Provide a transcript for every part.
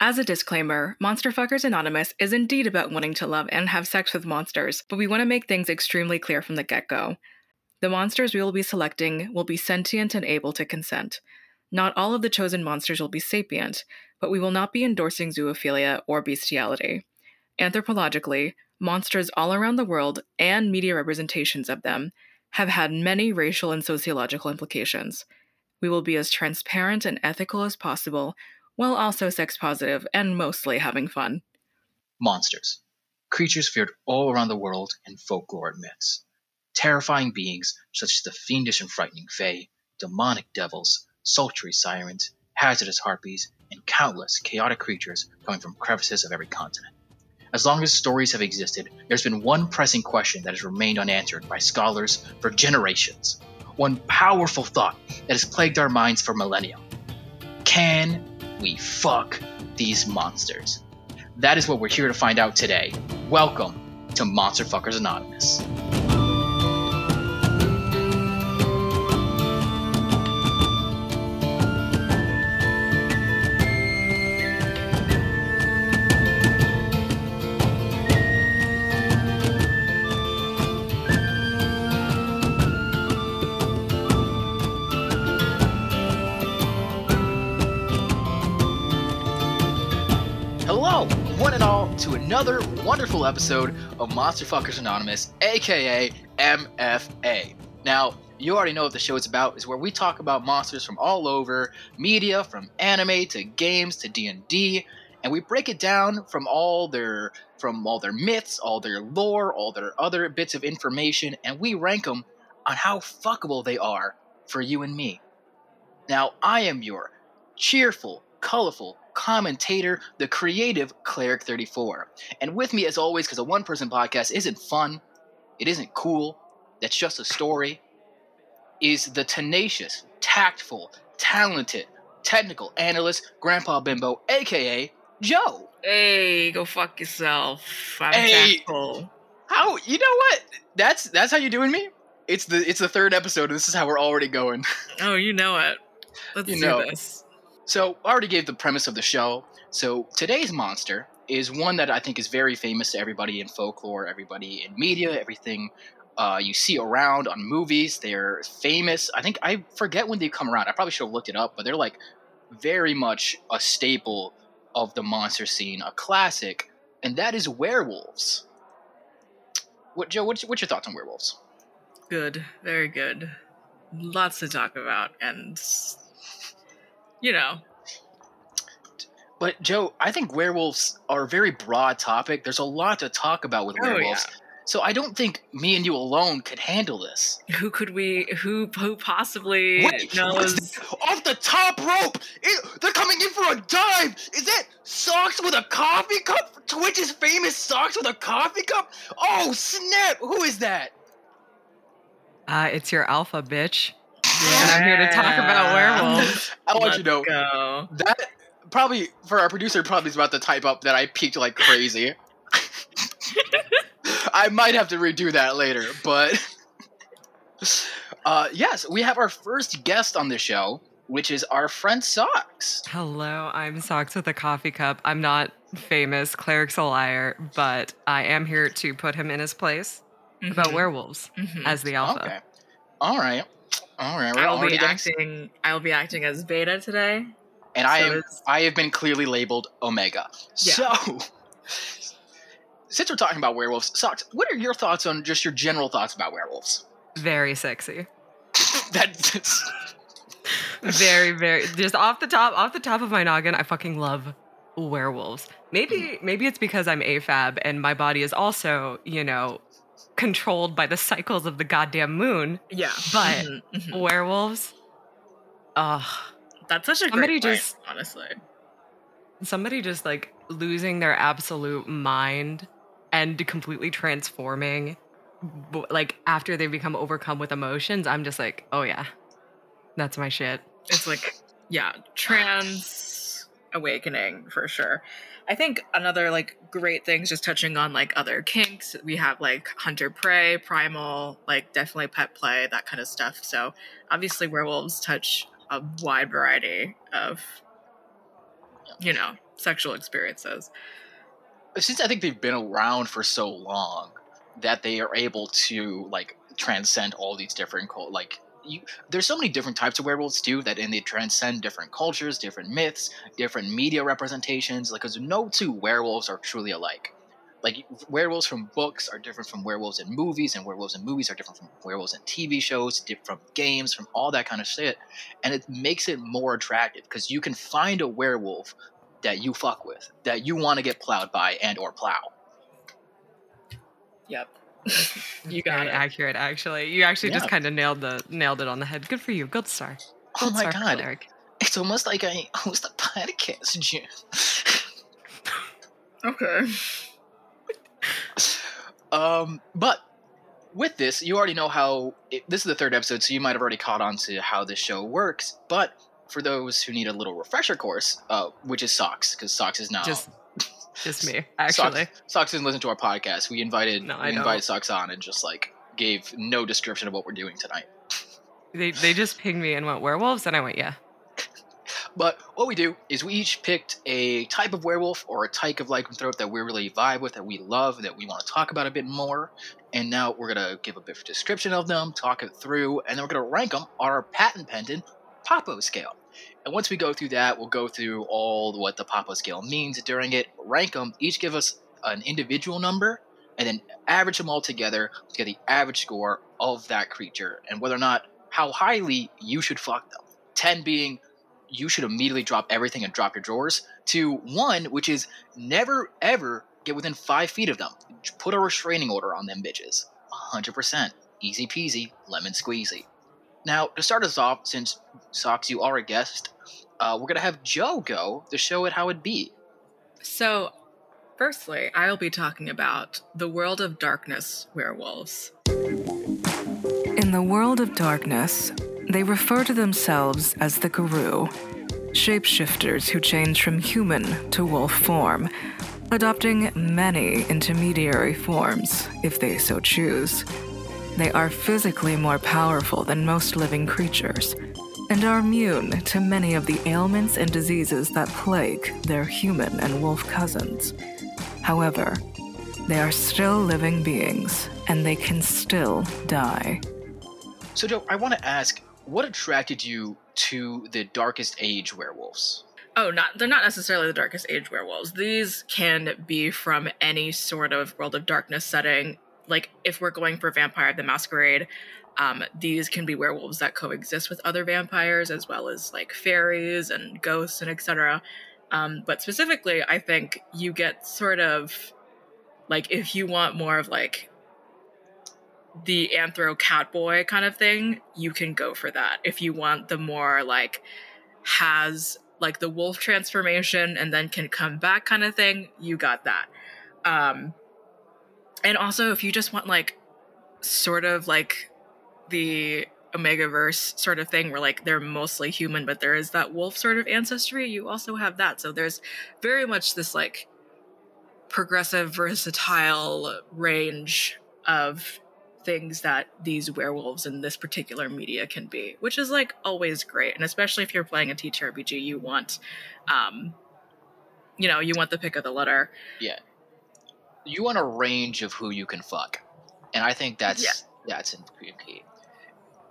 As a disclaimer, Monster Fuckers Anonymous is indeed about wanting to love and have sex with monsters, but we want to make things extremely clear from the get go. The monsters we will be selecting will be sentient and able to consent. Not all of the chosen monsters will be sapient, but we will not be endorsing zoophilia or bestiality. Anthropologically, monsters all around the world and media representations of them have had many racial and sociological implications. We will be as transparent and ethical as possible while also sex positive and mostly having fun. Monsters. Creatures feared all around the world in folklore and myths. Terrifying beings such as the fiendish and frightening Fae, demonic devils, sultry sirens, hazardous harpies, and countless chaotic creatures coming from crevices of every continent. As long as stories have existed, there's been one pressing question that has remained unanswered by scholars for generations. One powerful thought that has plagued our minds for millennia. Can we fuck these monsters? That is what we're here to find out today. Welcome to Monster Fuckers Anonymous. Another wonderful episode of Monster Fuckers Anonymous, aka MFA. Now, you already know what the show is about, is where we talk about monsters from all over, media, from anime to games to D&D, and we break it down from all their from all their myths, all their lore, all their other bits of information, and we rank them on how fuckable they are for you and me. Now, I am your cheerful, colorful commentator, the creative Cleric 34. And with me, as always, because a one person podcast isn't fun, it isn't cool, that's just a story, is the tenacious, tactful, talented, technical analyst, Grandpa Bimbo, aka Joe. Hey, go fuck yourself. I'm Hey. tactful. How you know what? That's that's how you doing me? It's the it's the third episode, and this is how we're already going. Oh, you know it. Let's You do know. this. So I already gave the premise of the show. So today's monster is one that I think is very famous to everybody in folklore, everybody in media, everything uh, you see around on movies. They're famous. I think I forget when they come around. I probably should have looked it up, but they're like very much a staple of the monster scene, a classic, and that is werewolves. What Joe? What's, what's your thoughts on werewolves? Good. Very good. Lots to talk about, and you know, But Joe, I think werewolves are a very broad topic. There's a lot to talk about with Oh, werewolves. So I don't think me and you alone could handle this. who could we? Who who possibly Wait, knows? what's? Off the top rope! It- they're coming in for a dive! Is that socks with a coffee cup? Twitch's famous socks with a coffee cup? Oh snap! Who is that? Uh, it's your alpha bitch. And I'm here to talk about werewolves. I want Let's you to know go. that probably for our producer probably is about to type up that I peaked like crazy. I might have to redo that later, but uh, yes, we have our first guest on the show, which is our friend Socks. Hello, I'm Socks with a coffee cup. I'm not famous, cleric's a liar, but I am here to put him in his place about Mhm, werewolves mhm. as the alpha. Okay, all right, all right. We're I'll be getting- acting. I'll be acting as Beta today. and I am it's- I have been clearly labeled Omega. Yeah. So. Since we're talking about werewolves, Socks, what are your thoughts on just your general thoughts about werewolves? Very sexy. That's Very, very just off the top, off the top of my noggin, I fucking love werewolves. Maybe hmm. maybe it's because I'm AFAB and my body is also, you know, controlled by the cycles of the goddamn moon. Yeah, But- Mhm, mhm. Werewolves. Ugh. that's such a somebody great point, just- honestly. somebody just like losing their absolute mind and completely transforming like after they become overcome with emotions i'm just like oh yeah that's my shit It's like, yeah, trans awakening for sure. I think another like great things, just touching on like other kinks. We have like hunter prey, primal, like definitely pet play, that kind of stuff. So obviously, werewolves touch a wide variety of you know, sexual experiences. Since I think they've been around for so long that they are able to like transcend all these different like you, there's so many different types of werewolves too that and they transcend different cultures, different myths, different media representations. Like, because no two werewolves are truly alike. Like werewolves from books are different from werewolves in movies, and werewolves in movies are different from werewolves in TV shows, different from games, from all that kind of shit. And it makes it more attractive because you can find a werewolf that you fuck with, that you want to get plowed by and or plow. Yep. you got Very it. accurate actually. You actually yeah. just kind of nailed the nailed it on the head. Good for you. Good star. Gold oh my god. Eric. It's almost like I host a podcast, Jim. okay. um, but with this, you already know how it, this is the third episode, so you might have already caught on to how this show works. But for those who need a little refresher course, uh, which is Socks, because Socks is now just just me, actually. Socks, didn't listen to our podcast. We invited no, we invited Socks on and just like gave no description of what we're doing tonight. They they just pinged me and went werewolves, and I went yeah. But what we do is we each picked a type of werewolf or a type of lycanthrope that we really vibe with, that we love, that we want to talk about a bit more. And now we're gonna give a bit of description of them, talk it through, and then we're gonna rank them on our patent pending Papo scale. And once we go through that, we'll go through all what the Papo scale means during it, rank them, each give us an individual number, and then average them all together to get the average score of that creature and whether or not how highly you should fuck them. 10 being you should immediately drop everything and drop your drawers, to 1, which is never ever get within 5 feet of them. Put a restraining order on them bitches. 100%. Easy peasy, lemon squeezy. Now, to start us off, since Socks, you are a guest, uh, we're going to have Joe go to show it how it be. So, firstly, I'll be talking about the World of Darkness werewolves. In the World of Darkness, they refer to themselves as the Garou, shapeshifters who change from human to wolf form, adopting many intermediary forms if they so choose. They are physically more powerful than most living creatures and are immune to many of the ailments and diseases that plague their human and wolf cousins. However, they are still living beings and they can still die. So, Joe, I want to ask what attracted you to the Darkest Age werewolves? Oh, not they're not necessarily the Darkest Age werewolves. These can be from any sort of World of Darkness setting like if we're going for Vampire the Masquerade, um, these can be werewolves that coexist with other vampires as well as like fairies and ghosts and etc. Um, but specifically, I think you get sort of like if you want more of like the anthro catboy kind of thing, you can go for that. If you want the more like has like the wolf transformation and then can come back kind of thing, you got that. Um, and also if you just want like sort of like the omega verse sort of thing where like they're mostly human but there is that wolf sort of ancestry you also have that. So there's very much this like progressive versatile range of things that these werewolves in this particular media can be which is like always great. And especially if you're playing a ttrpg you want um you know you want the pick of the litter yeah you want a range of who you can fuck, and I think that's yeah. that's key.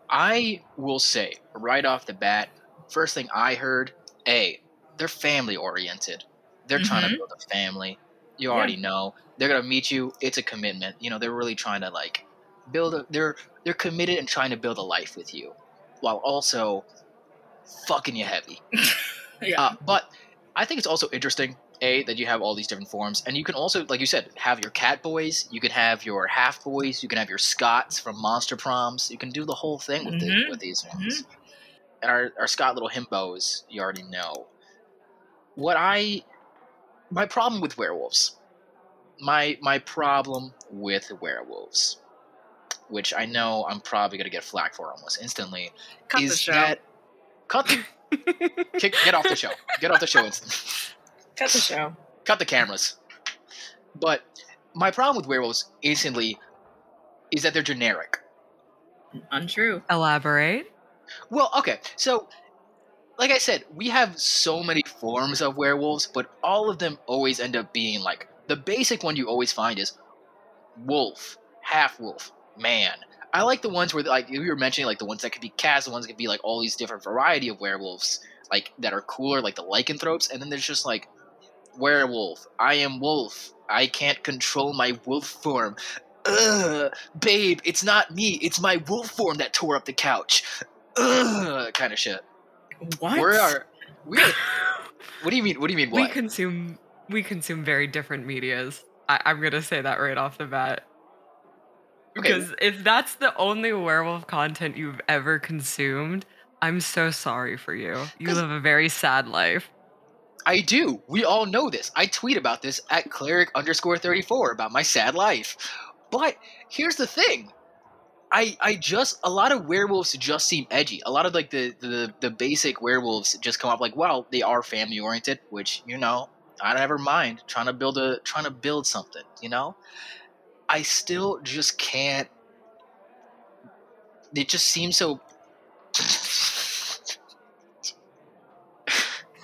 I will say right off the bat, first thing I heard, a they're family oriented. They're mm-hmm. trying to build a family. You yeah. already know they're gonna meet you. It's a commitment. You know they're really trying to like build a. They're they're committed and trying to build a life with you, while also fucking you heavy. yeah. Uh, but I think it's also interesting a that you have all these different forms, and you can also, like you said, have your cat boys. You can have your half boys. You can have your Scotts from Monster Proms. You can do the whole thing with, mm-hmm. the, with these ones. Mm-hmm. And our, our Scott little himbos, you already know. What I my problem with werewolves, my my problem with werewolves, which I know I'm probably gonna get flack for almost instantly, cut is that cut the kick, get off the show, get off the show instantly. Cut the show. Cut the cameras. But my problem with werewolves instantly is that they're generic. Untrue. Elaborate. Well, okay. So like I said, we have so many forms of werewolves, but all of them always end up being like the basic one you always find is wolf, half wolf, man. I like the ones where like you were mentioning like the ones that could be cats, the ones that could be like all these different variety of werewolves, like that are cooler, like the lycanthropes, and then there's just like werewolf. I am wolf. I can't control my wolf form. Ugh, babe, it's not me. It's my wolf form that tore up the couch. Ugh, kind of shit. What? Where are we? Are, what do you mean? What do you mean? We consume we consume very different medias. I, I'm gonna say that right off the bat. Okay. Because if that's the only werewolf content you've ever consumed, I'm so sorry for you. You live a very sad life. I do. We all know this. I tweet about this at cleric underscore 34 about my sad life. But here's the thing. I I just a lot of werewolves just seem edgy. A lot of like the the, the basic werewolves just come up like, well, they are family oriented, which, you know, I never mind trying to build a trying to build something, you know? I still just can't it just seems so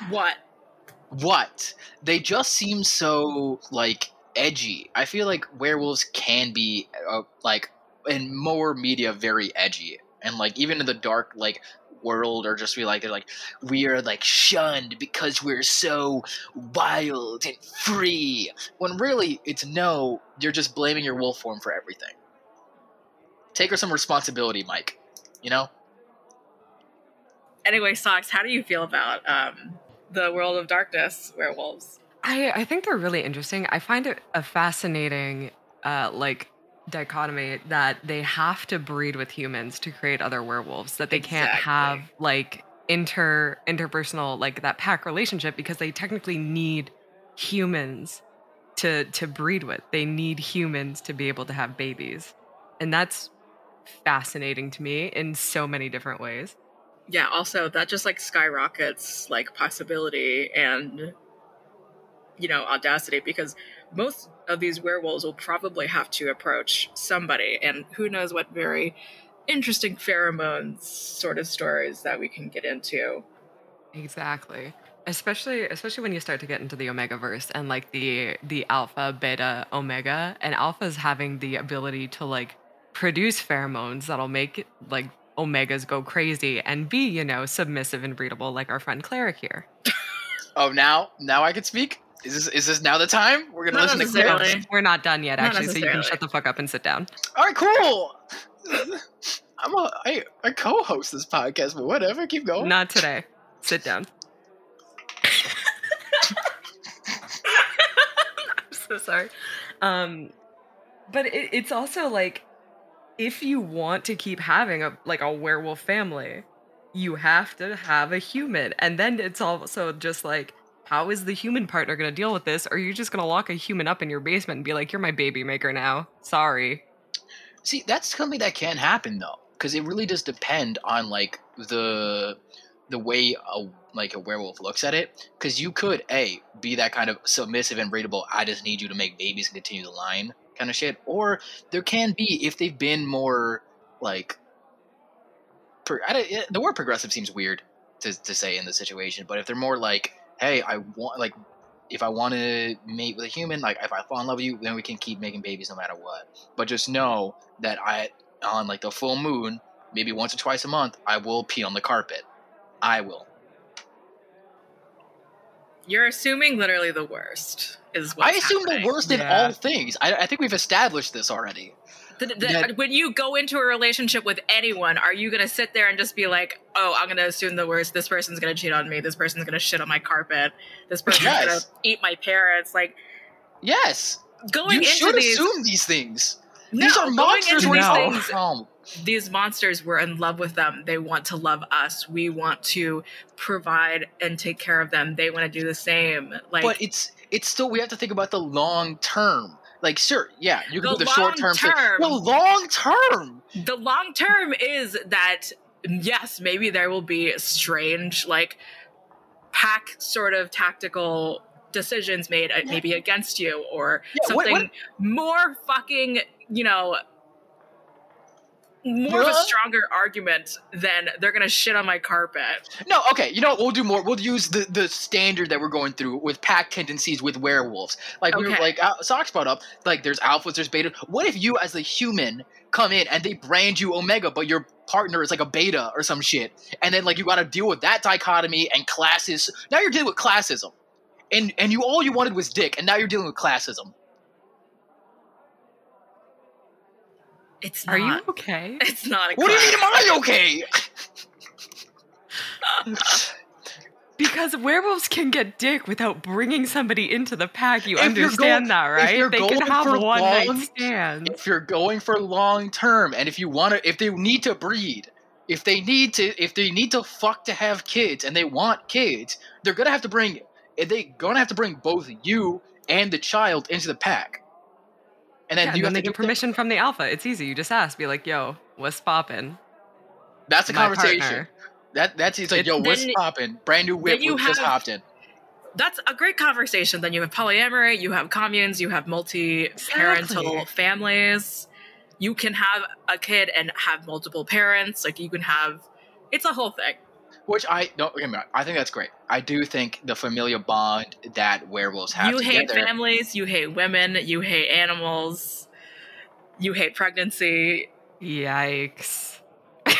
What? What? They just seem so like edgy. I feel like werewolves can be uh, like in more media very edgy. And like even in the dark like world or just be like they're like we are like shunned because we're so wild and free. When really it's no you're just blaming your wolf form for everything. Take her some responsibility mike you know? Anyway, Socks, how do you feel about um, the world of darkness werewolves? I, I think they're really interesting. I find it a fascinating uh, like dichotomy that they have to breed with humans to create other werewolves. That they can't have like inter interpersonal like that pack relationship because they technically need humans to to breed with. They need humans to be able to have babies, and that's fascinating to me in so many different ways. Yeah, also that just like skyrockets like possibility and you know audacity because most of these werewolves will probably have to approach somebody and who knows what very interesting pheromones sort of stories that we can get into. Exactly. Especially especially when you start to get into the omega verse and like the the alpha, beta, omega, and alpha's having the ability to like produce pheromones that'll make like omegas go crazy and be, you know, submissive and breedable like our friend Cleric here. oh now now i can speak is this is this now the time we're gonna Not listen to necessarily. We're not done yet actually, so you can shut the fuck up and sit down. All right, cool. I'm a I, I co-host this podcast, but whatever. Keep going. Not today. Sit down. I'm so sorry. Um, but it, it's also like if you want to keep having a like a werewolf family, you have to have a human, and then it's also just like. How is the human partner going to deal with this? Or are you just going to lock a human up in your basement and be like, "You're my baby maker now"? Sorry. See, that's something that can happen though, because it really does depend on like the the way a like a werewolf looks at it. Because you could a be that kind of submissive and breedable. I just need you to make babies and continue the line kind of shit. Or there can be if they've been more like. Don't- eh, the word progressive seems weird to, to say in this situation, but if they're more like, hey, I want like if I want to mate with a human, like if I fall in love with you, then we can keep making babies no matter what. But just know that I, on like the full moon, maybe once or twice a month, I will pee on the carpet. I will. You're assuming literally the worst is what I assume the worst in all things. I, I think we've established this already. The, the, that- when you go into a relationship with anyone, are you going to sit there and just be like, "Oh, I'm going to assume the worst. This person's going to cheat on me. This person's going to shit on my carpet. This person's going to eat my parents." Like Yes, going you into should these, assume these things. no, these are going monsters. into we're these No. going things. from. These monsters, we're in love with them. They want to love us. We want to provide and take care of them. They want to do the same. Like but it's it's still we have to think about the long term. Like, sure, yeah, you can The do the short term thing. The long term. the long term is that yes, maybe there will be strange like pack sort of tactical decisions made uh, Yeah. maybe against you or Yeah, what- something what- more fucking you know more of a stronger argument than they're gonna shit on my carpet. No, okay. You know what? We'll do more. We'll use the, the standard that we're going through with pack tendencies with werewolves. Like we were like uh, Socks brought up. Like there's alphas, there's beta. What if you as a human come in and they brand you omega, but your partner is like a beta or some shit, and then like you got to deal with that dichotomy and classes. Now you're dealing with classism, and and you all you wanted was dick, and now you're dealing with classism. It's Are you okay? It's not. A What do you mean? Am I okay? Because werewolves can get dick without bringing somebody into the pack. You If understand go- that, right? you're They can going have for one long- night stands. if you're going for long term and if you want to if they need to breed if they need to if they need to fuck to have kids and they want kids they're gonna have to bring They're gonna have to bring both you and the child into the pack and then Yeah, you then have to get permission from the alpha. It's easy. You just ask, be like, "Yo, what's poppin'?" that's a My conversation partner. that that's it's like It- yo what's popping brand new whip you we just hopped in That's a great conversation. Then you have polyamory, you have communes, you have multi-parental Exactly. families. You can have a kid and have multiple parents. Like you can have. It's a whole thing. Which i don't get me wrong, i think that's great i do think the familial bond that werewolves have you hate families. You hate women. You hate animals. You hate pregnancy. Yikes! uh,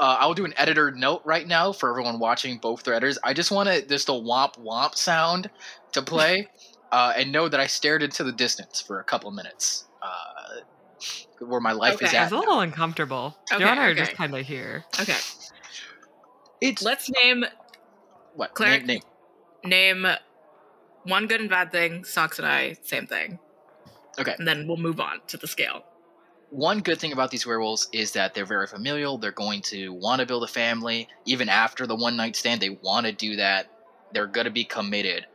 I'll do an editor note right now for everyone watching both threaders. I just want to just a womp womp sound to play, uh, and know that I stared into the distance for a couple minutes, uh, where my life is Okay. at. It's a little uncomfortable. Okay, Joe and I are just kind of here. Okay, It's let's name what Cleric- name, name. name one good and bad thing. Socks and I, same thing. Okay. and then we'll move on to the scale. One good thing about these werewolves is that they're very familial. They're going to want to build a family even after the one night stand. They want to do that. They're gonna be committed.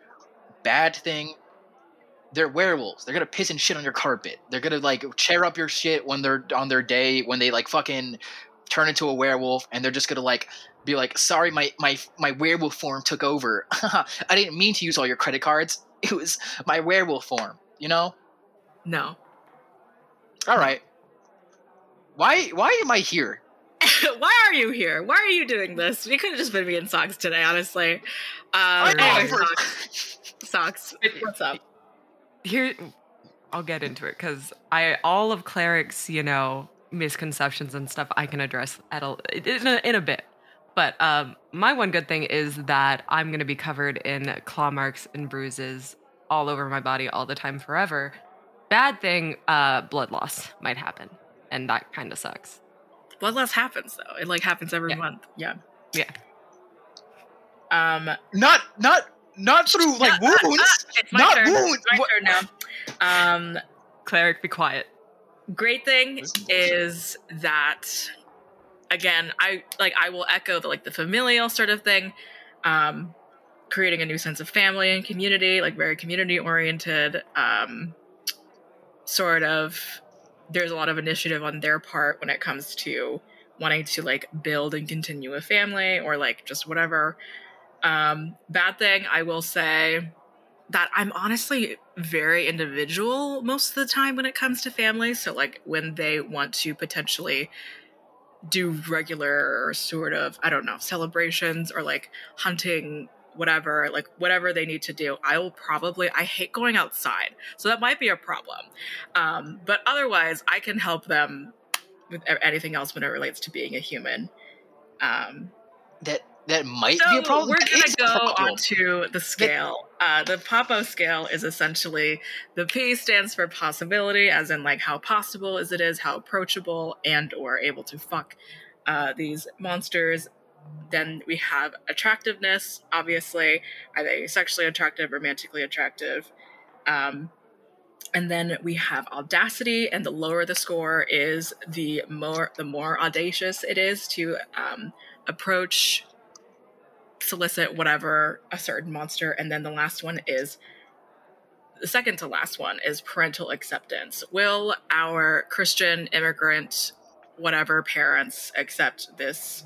Bad thing. They're werewolves. They're gonna piss and shit on your carpet. They're gonna like tear up your shit when they're on their day when they like fucking turn into a werewolf, and they're just gonna like be like, "Sorry, my my my werewolf form took over. I didn't mean to use all your credit cards. It was my werewolf form." You know. No. All right. Why why am I here? Why are you here? Why are you doing this? You could have just been me and Socks today, honestly. Um, I anyway, offered. Socks, Socks, what's up? Here, I'll get into it because I all of clerics, you know, misconceptions and stuff I can address at a, in a in a bit. But um, my one good thing is that I'm gonna be covered in claw marks and bruises all over my body all the time forever. Bad thing, uh, blood loss might happen, and that kind of sucks. Blood loss happens though. It like happens every Yeah. month. Yeah. Yeah. Um, Not not not through like not- not- wounds. not- it's my Not turn. wounds. It's my What- turn now. Um, Cleric, be quiet. Great thing is that again i like i will echo the like the familial sort of thing um creating a new sense of family and community like very community oriented um sort of there's a lot of initiative on their part when it comes to wanting to like build and continue a family or like just whatever. Um bad thing i will say that I'm honestly very individual most of the time when it comes to families. So, like, when they want to potentially do regular sort of, I don't know, celebrations or like hunting, whatever, like whatever they need to do, I will probably, I hate going outside. So, that might be a problem. Um, but otherwise, I can help them with anything else when it relates to being a human. Um, That that might so be a problem. we're gonna go problem. on to the scale. Uh, the Popo scale is essentially the P stands for possibility, as in like how possible is it is, how approachable and or able to fuck uh, these monsters. Then we have attractiveness, obviously, are they sexually attractive, romantically attractive? Um, and then we have audacity, and the lower the score is, the more the more audacious it is to um, approach solicit whatever a certain monster and then the last one is the second to last one is parental acceptance will our christian immigrant whatever parents accept this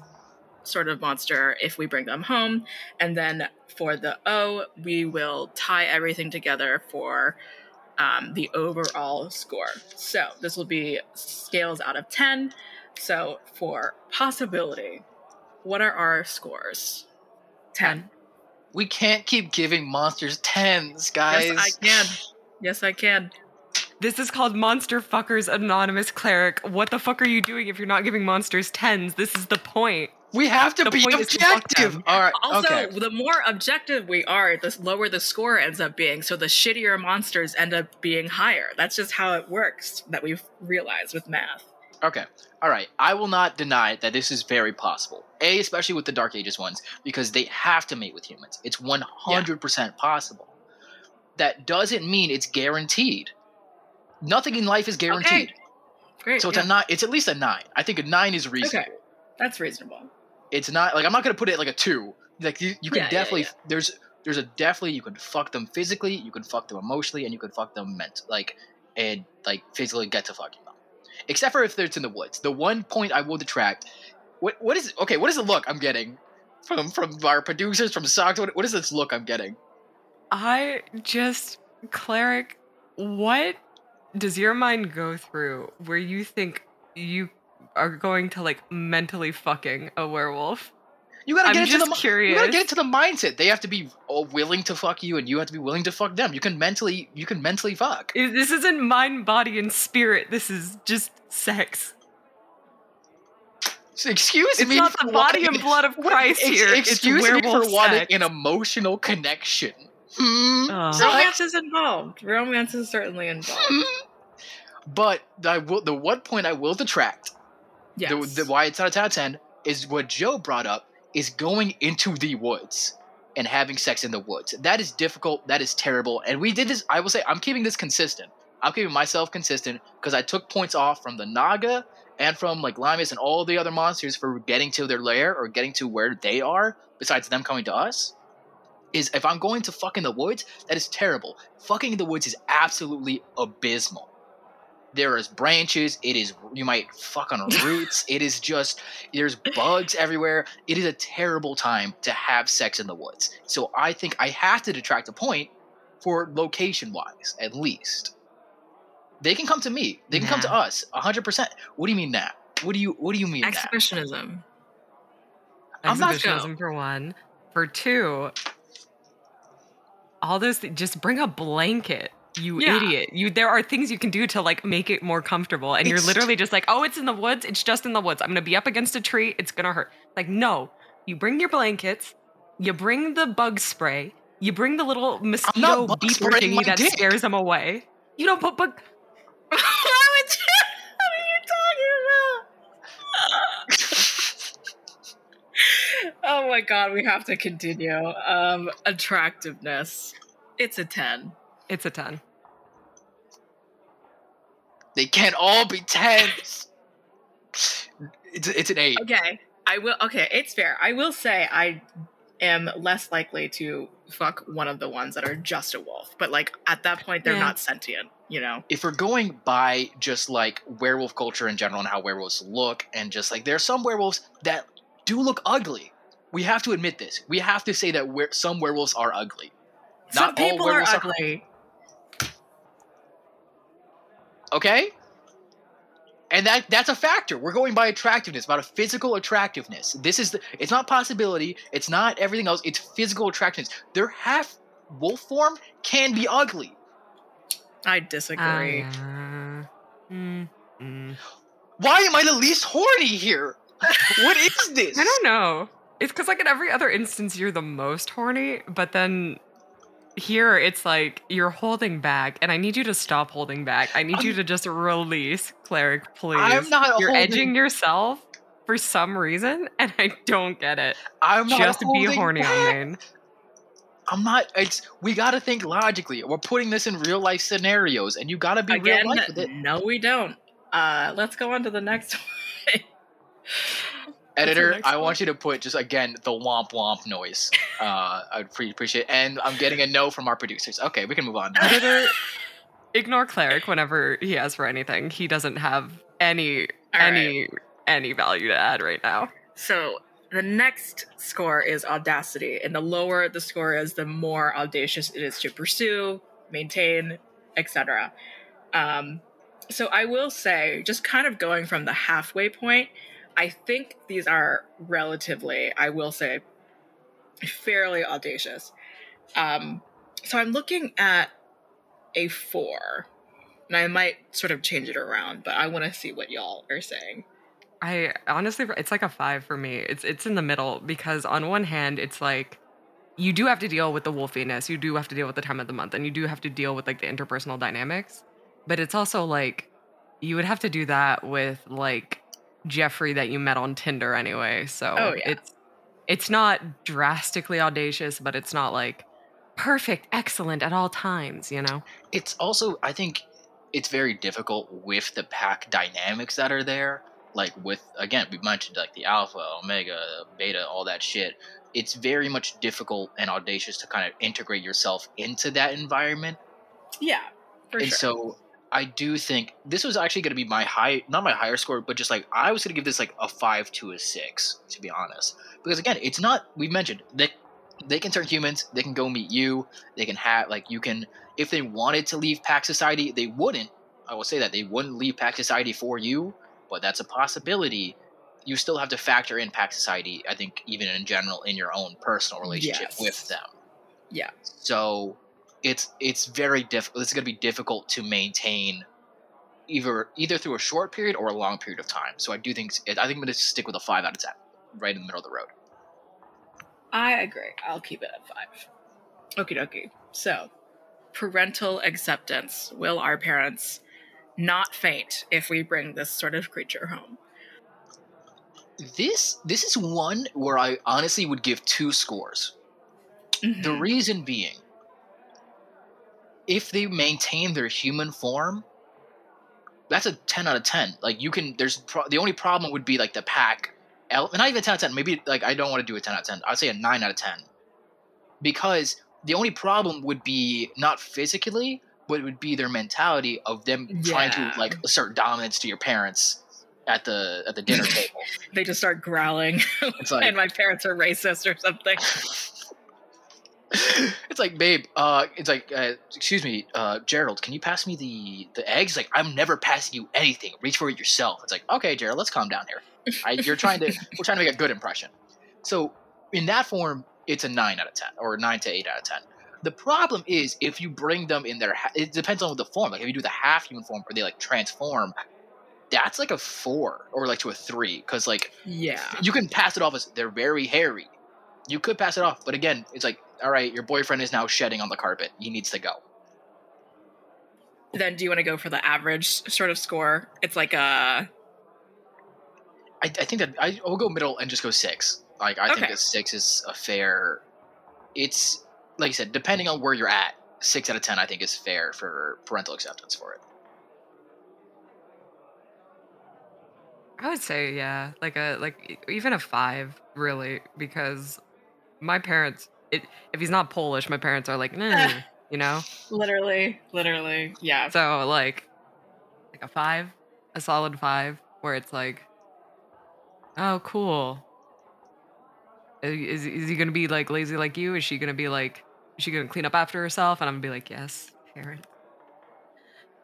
sort of monster if we bring them home and then for the o we will tie everything together for um, the overall score. So this will be scales out of 10. So for possibility, what are our scores? 10. We can't keep giving monsters tens, guys. Yes, I can. Yes, I can. This is called Monster Fuckers Anonymous Cleric. What the fuck are you doing if you're not giving monsters tens? This is the point. We have to The be point is to objective. All right. Also, okay. the more objective we are, the lower the score ends up being. So the shittier monsters end up being higher. That's just how it works that we've realized with math. Okay. All right. I will not deny that this is very possible. A, especially with the Dark Ages ones, because they have to mate with humans. It's 100% possible. That doesn't mean it's guaranteed. Nothing in life is guaranteed. Okay. Great. So it's yeah. a nine. It's at least a nine. I think a nine is reasonable. Okay. That's reasonable. It's not like I'm not gonna put it like a two. Like you, you can Yeah, yeah, definitely yeah. there's there's a definitely you can fuck them physically, you can fuck them emotionally, and you can fuck them mentally. like and like physically get to fucking. Except for if it's in the woods. The one point I will detract. What what is okay? What is the look I'm getting from from our producers from Socks? What, what is this look I'm getting? I just, Cleric, what does your mind go through where you think you are going to like mentally fucking a werewolf? You gotta I'm get into the just mi- You gotta get into the mindset. They have to be uh, willing to fuck you, and you have to be willing to fuck them. You can mentally you can mentally fuck. This isn't mind, body, and spirit. This is just sex. Excuse It's me. It's not for the body and blood of What- Christ ex- here. It's Excuse me for werewolf wanting an emotional connection. Hmm. Ugh. Romance is involved. Romance is certainly involved. Hmm. But I will, the one point I will detract, Yes. the, the, why it's not a 10 out of 10, is what Joe brought up, is going into the woods and having sex in the woods. That is difficult. That is terrible. And we did this, I will say, I'm keeping this consistent. I'm keeping myself consistent because I took points off from the Naga and from like Limus and all the other monsters for getting to their lair or getting to where they are, besides them coming to us. Is if I'm going to fuck in the woods, that is terrible. Fucking in the woods is absolutely abysmal. There is branches. It is you might fuck on roots. it is just there's bugs everywhere. It is a terrible time to have sex in the woods. So I think I have to detract a point for location wise, at least. They can come to me. They can come to Nah. us. hundred percent. What do you mean now? What do you What do you mean now? Exhibitionism. I'm not- Exhibitionism for one. For two, all those thi- just bring a blanket. You Yeah. idiot. You there are things you can do to like make it more comfortable. And you're literally just like, oh, it's in the woods. It's just in the woods. I'm gonna be up against a tree. It's gonna hurt. Like, no. You bring your blankets, you bring the bug spray, you bring the little mosquito beeper thingy that dick. scares them away. You don't put bug what would you- what are you talking about? oh my god, we have to continue. Um, attractiveness. It's a 10. It's a 10. They can't all be tens. It's it's an eight. Okay. I will okay, it's fair. I will say I am less likely to fuck one of the ones that are just a wolf. But like at that point they're Yeah. not sentient, you know? if we're going by just like werewolf culture in general and how werewolves look, and just like there are some werewolves that do look ugly. We have to admit this. We have to say that were- some werewolves are ugly. Some Not all people are werewolves are- ugly. Okay? And that that's a factor. We're going by attractiveness, about a physical attractiveness. This is the, it's not possibility, it's not everything else, it's physical attractiveness. Their half wolf form can be ugly. I disagree. Uh, mm, mm. Why am I the least horny here? what is this? I don't know. It's because like in every other instance you're the most horny, but then here it's like you're holding back, and I need you to stop holding back. I need you I'm- to just release, cleric, please. I'm not You're holding- edging yourself for some reason, and I don't get it. I'm not Just be horny back. on main. I'm not. It's we got to think logically. We're putting this in real life scenarios, and you got to be Again, real life with it. no, we don't. Uh, let's go on to the next one. Editor, next I one? want you to put just again the womp womp noise. Uh, I'd pre- appreciate. And I'm getting a no from our producers. Okay, we can move on. Editor, ignore cleric whenever he asks for anything. He doesn't have any All any any value to add right now. So the next score is audacity, and the lower the score is, the more audacious it is to pursue, maintain, etc. Um, so I will say, just kind of going from the halfway point, I think these are relatively, I will say, fairly audacious. Um, so I'm looking at a four, and I might sort of change it around, but I want to see what y'all are saying. I honestly, it's like a five for me. It's it's in the middle because on one hand, it's like you do have to deal with the wolfiness, you do have to deal with the time of the month, and you do have to deal with like the interpersonal dynamics. But it's also like you would have to do that with like Jeffrey that you met on Tinder anyway. So Oh, yeah. it's it's not drastically audacious, but it's not like perfect, excellent at all times, you know? It's also, I think, it's very difficult with the pack dynamics that are there. Like with again, we mentioned like the alpha, omega, beta, all that shit. It's very much difficult and audacious to kind of integrate yourself into that environment. Yeah, for and sure. so I do think this was actually going to be my high, not my higher score, but just like I was going to give this like a five to a six, to be honest. Because again, it's not. We mentioned they they can turn humans. They can go meet you. They can have like you can if they wanted to leave Pack Society, they wouldn't. I will say that they wouldn't leave Pack Society for you, but that's a possibility. You still have to factor in Pack Society. I think even in general in your own personal relationship Yes. with them. Yeah. So it's it's very difficult. It's going to be difficult to maintain either either through a short period or a long period of time. So I do think I think I'm going to stick with a five out of ten, right in the middle of the road. I agree. I'll keep it at five. Okie dokie. So, parental acceptance. Will our parents not faint if we bring this sort of creature home? This this is one where I honestly would give two scores. The Mhm. reason being, if they maintain their human form, that's a ten out of ten. Like you can, there's pro- the only problem would be like the pack. el- Not even ten out of ten. Maybe like I don't want to do a ten out of ten. I'd say a nine out of ten, because the only problem would be not physically, but it would be their mentality of them trying to like assert dominance to your parents at the at the dinner table. they just start growling, like and my parents are racist or something. it's like, babe, uh, it's like, uh, excuse me, uh, Gerald, can you pass me the the eggs? Like, I'm never passing you anything. Reach for it yourself. It's like, okay, Gerald, let's calm down here. I, you're trying to, we're trying to make a good impression. So, in that form, it's a nine out of ten, or nine to eight out of ten. The problem is if you bring them in their, ha- it depends on the form. Like, if you do the half human form, or they like transform, that's like a four or like to a three, because like Yeah. you can pass it off as they're very hairy. You could pass it off, but again, it's like, all right, your boyfriend is now shedding on the carpet. He needs to go. Then, do you want to go for the average sort of score? It's like a I, I think that I will go middle and just go six. Like I think Okay. a six is a fair. It's like I said, depending on where you're at, six out of ten I think is fair for parental acceptance for it. I would say yeah, like a like even a five really because my parents. It, if he's not Polish, my parents are like, nah, you know. literally, literally, yeah. So like, like a five, a solid five, where it's like, oh, cool. Is is he gonna be like lazy like you? Is she gonna be like, is she gonna clean up after herself? And I'm gonna be like, yes, parent.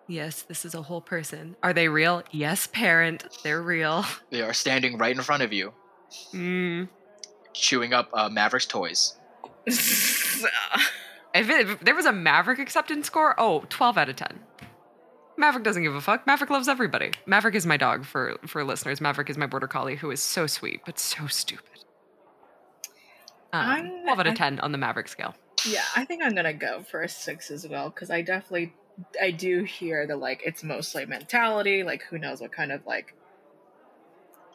Yes, this is a whole person. Are they real? Yes, parent. They're real. They are standing right in front of you, Mm. chewing up uh, Maverick's toys. If, it, if there was a Maverick acceptance score, oh, 12 out of 10. Maverick doesn't give a fuck. Maverick loves everybody. Maverick is my dog for for listeners. Maverick is my border collie who is so sweet but so stupid. Um, I'm- 12 out of I- 10 on the Maverick scale. Yeah, I think I'm gonna go for a six as well because I definitely I do hear the like it's mostly mentality, like who knows what kind of like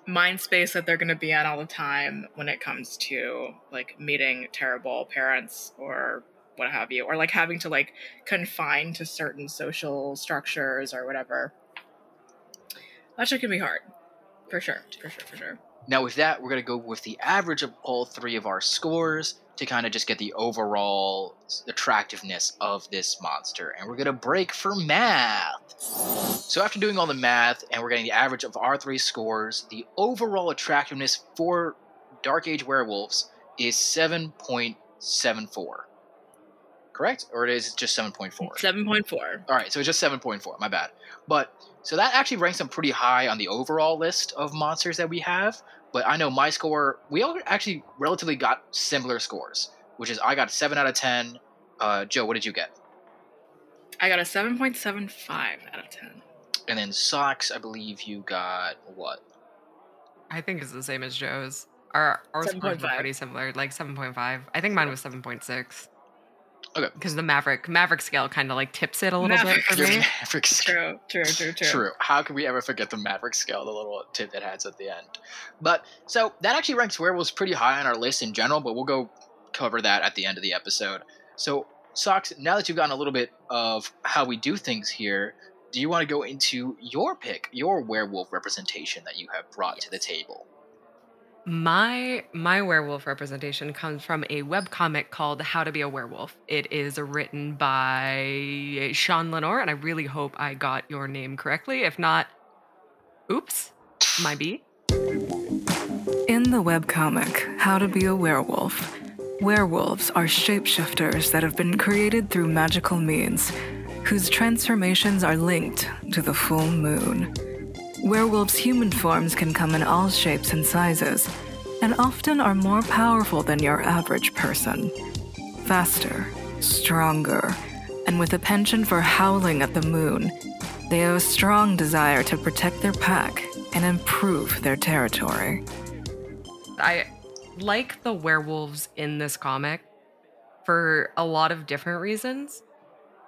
mind space that they're gonna be at all the time when it comes to like meeting terrible parents or what have you, or like having to like confine to certain social structures or whatever. That shit can be hard. For sure. For sure, for sure. Now, with that, we're going to go with the average of all three of our scores to kind of just get the overall attractiveness of this monster. And we're going to break for math. So, after doing all the math and we're getting the average of our three scores, the overall attractiveness for Dark Age werewolves is 7.74. correct? Or it is just 7.4? 7.4. All right, so it's just 7.4. My bad. But so that actually ranks them pretty high on the overall list of monsters that we have. But I know my score, we all actually relatively got similar scores, which is I got 7 out of 10. Uh, Joe, what did you get? I got a 7.75 out of 10. And then Socks, I believe you got what? I think it's the same as Joe's. Our our scores were 7.5. pretty similar, like seven point five. I think mine was seven point six. Okay. Because the Maverick Maverick scale kind of like tips it a little Maverick. bit for me. Maverick scale. True, true, true, true. True. How could we ever forget the Maverick scale, the little tip it has at the end? But so that actually ranks werewolves pretty high on our list in general, but we'll go cover that at the end of the episode. So, Socks, now that you've gotten a little bit of how we do things here, do you want to go into your pick, your werewolf representation that you have brought to the table? My my werewolf representation comes from a webcomic called How to Be a Werewolf. It is written by Shawn Lenore, and I really hope I got your name correctly. If not, oops, my B. In the webcomic, How to Be a Werewolf, werewolves are shapeshifters that have been created through magical means, whose transformations are linked to the full moon. Werewolves' human forms can come in all shapes and sizes, and often are more powerful than your average person. Faster, stronger, and with a penchant for howling at the moon, they have a strong desire to protect their pack and improve their territory. I like the werewolves in this comic for a lot of different reasons.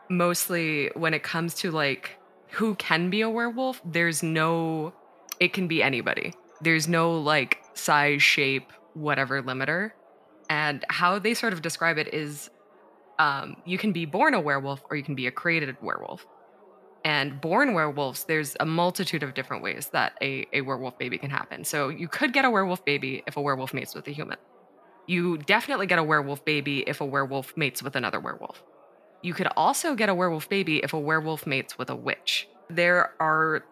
Mostly when it comes to like who can be a werewolf, there's no it can be anybody. There's no like size, shape, whatever limiter. And how they sort of describe it is um, you can be born a werewolf or you can be a created werewolf. And born werewolves, there's a multitude of different ways that a, a werewolf baby can happen. So you could get a werewolf baby if a werewolf mates with a human. You definitely get a werewolf baby if a werewolf mates with another werewolf. You could also get a werewolf baby if a werewolf mates with a witch. There are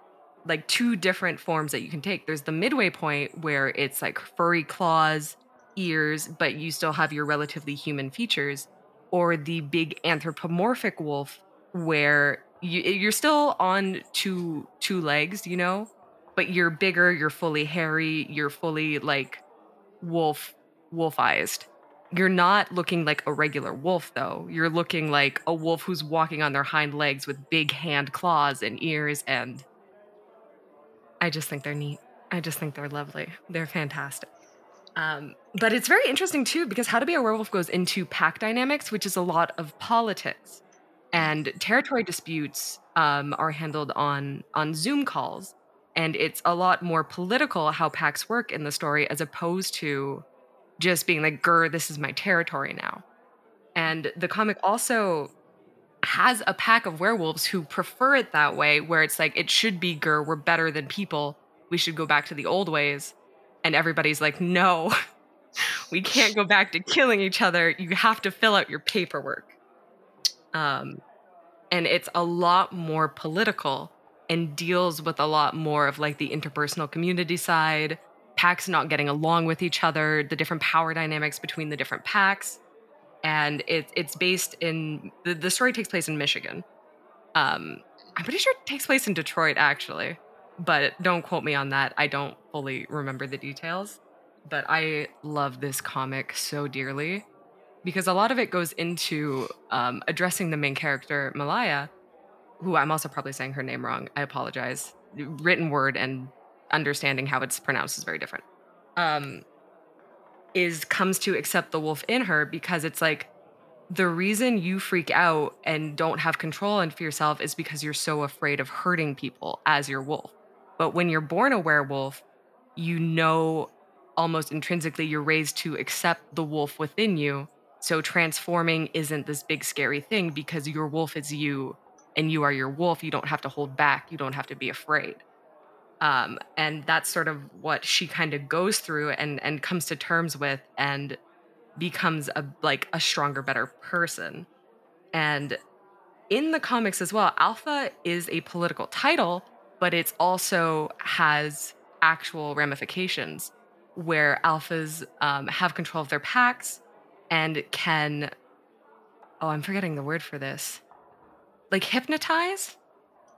like two different forms that you can take. There's the midway point where it's like furry claws, ears, but you still have your relatively human features, or the big anthropomorphic wolf where you, you're still on two two legs, you know, but you're bigger, you're fully hairy, you're fully like wolf wolfized. You're not looking like a regular wolf though. You're looking like a wolf who's walking on their hind legs with big hand claws and ears and I just think they're neat. I just think they're lovely. They're fantastic. Um, but it's very interesting too because How to Be a Werewolf goes into pack dynamics, which is a lot of politics, and territory disputes um, are handled on on Zoom calls, and it's a lot more political how packs work in the story as opposed to just being like, "Grr, this is my territory now." And the comic also has a pack of werewolves who prefer it that way, where it's like it should be Gur, we're better than people. We should go back to the old ways. And everybody's like, no, we can't go back to killing each other. You have to fill out your paperwork. Um, and it's a lot more political and deals with a lot more of like the interpersonal community side, packs not getting along with each other, the different power dynamics between the different packs and it, it's based in the, the story takes place in Michigan. Um, I'm pretty sure it takes place in Detroit actually, but don't quote me on that. I don't fully remember the details, but I love this comic so dearly because a lot of it goes into um, addressing the main character Malaya, who I'm also probably saying her name wrong. I apologize. Written word and understanding how it's pronounced is very different. Um, is comes to accept the wolf in her because it's like the reason you freak out and don't have control and for yourself is because you're so afraid of hurting people as your wolf. But when you're born a werewolf, you know almost intrinsically you're raised to accept the wolf within you. So transforming isn't this big scary thing because your wolf is you and you are your wolf. You don't have to hold back. You don't have to be afraid um, and that's sort of what she kind of goes through and and comes to terms with and becomes a like a stronger better person and in the comics as well alpha is a political title but it's also has actual ramifications where alphas um, have control of their packs and can oh, I'm forgetting the word for this. Like hypnotize?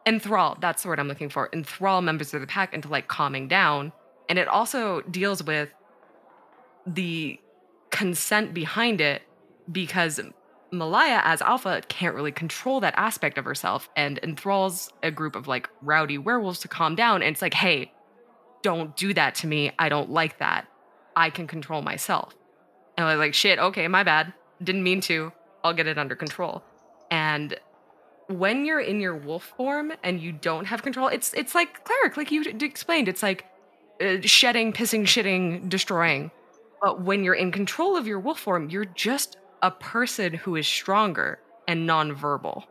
Enthrall, that's the word I'm looking for. Enthrall members of the pack into like calming down. And it also deals with the consent behind it because Malaya as Alpha can't really control that aspect of herself and enthralls a group of like rowdy werewolves to calm down. And it's like, hey, don't do that to me. I don't like that. I can control myself. And I was like, shit, okay, my bad. Didn't mean to. I'll get it under control. And when you're in your wolf form and you don't have control, it's it's like cleric, like you d- explained. It's like uh, shedding, pissing, shitting, destroying. But when you're in control of your wolf form, you're just a person who is stronger and nonverbal.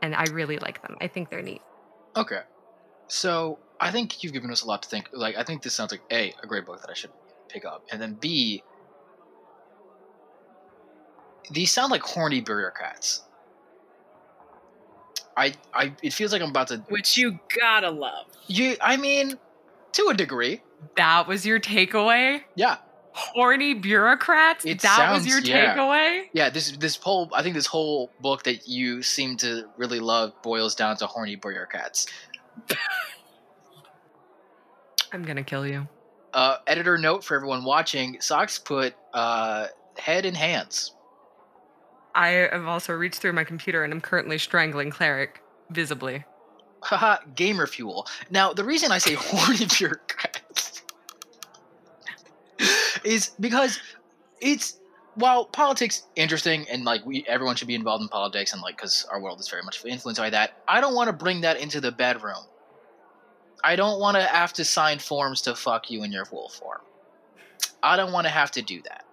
And I really like them. I think they're neat. Okay. So I think you've given us a lot to think. Like, I think this sounds like A, a great book that I should pick up. And then B, these sound like horny bureaucrats. I, I, it feels like I'm about to. Which you gotta love. You, I mean, to a degree, That was your takeaway? yeah, Horny bureaucrats? It that was your yeah. takeaway? yeah. This, this whole, I think this whole book that you seem to really love boils down to horny bureaucrats. I'm gonna kill you. Uh, editor note for everyone watching: Socks put uh, head in hands. I have also reached through my computer and I'm currently strangling Cleric visibly. Haha, gamer fuel. Now, the reason I say horny bureaucrats is because it's while politics interesting and like we everyone should be involved in politics and like because our world is very much influenced by that. I don't want to bring that into the bedroom. I don't want to have to sign forms to fuck you in your wolf form. I don't want to have to do that.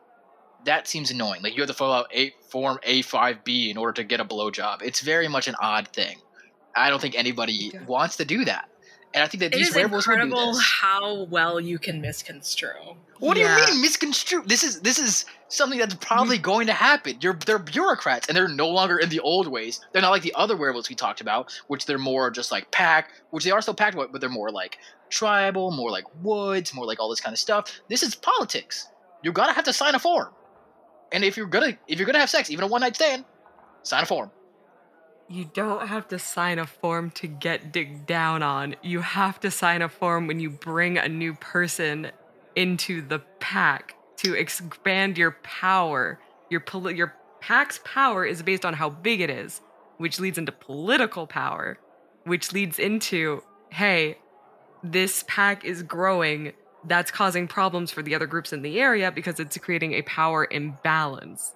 That seems annoying. Like you have to fill out a form A5B in order to get a blowjob. It's very much an odd thing. I don't think anybody Yeah. wants to do that. And I think that It these is werewolves would do incredible how well you can misconstrue. What Yeah. do you mean misconstrue? This is this is something that's probably mm. going to happen. You're they're bureaucrats and they're no longer in the old ways. They're not like the other werewolves we talked about, which they're more just like pack, which they are still packed, but they're more like tribal, more like woods, more like all this kind of stuff. This is politics. You're gonna have to sign a form. And if you're gonna if you're gonna have sex, even a one night stand, sign a form. You don't have to sign a form to get digged down on. You have to sign a form when you bring a new person into the pack to expand your power. Your poli- your pack's power is based on how big it is, which leads into political power, which leads into hey, this pack is growing. That's causing problems for the other groups in the area because it's creating a power imbalance.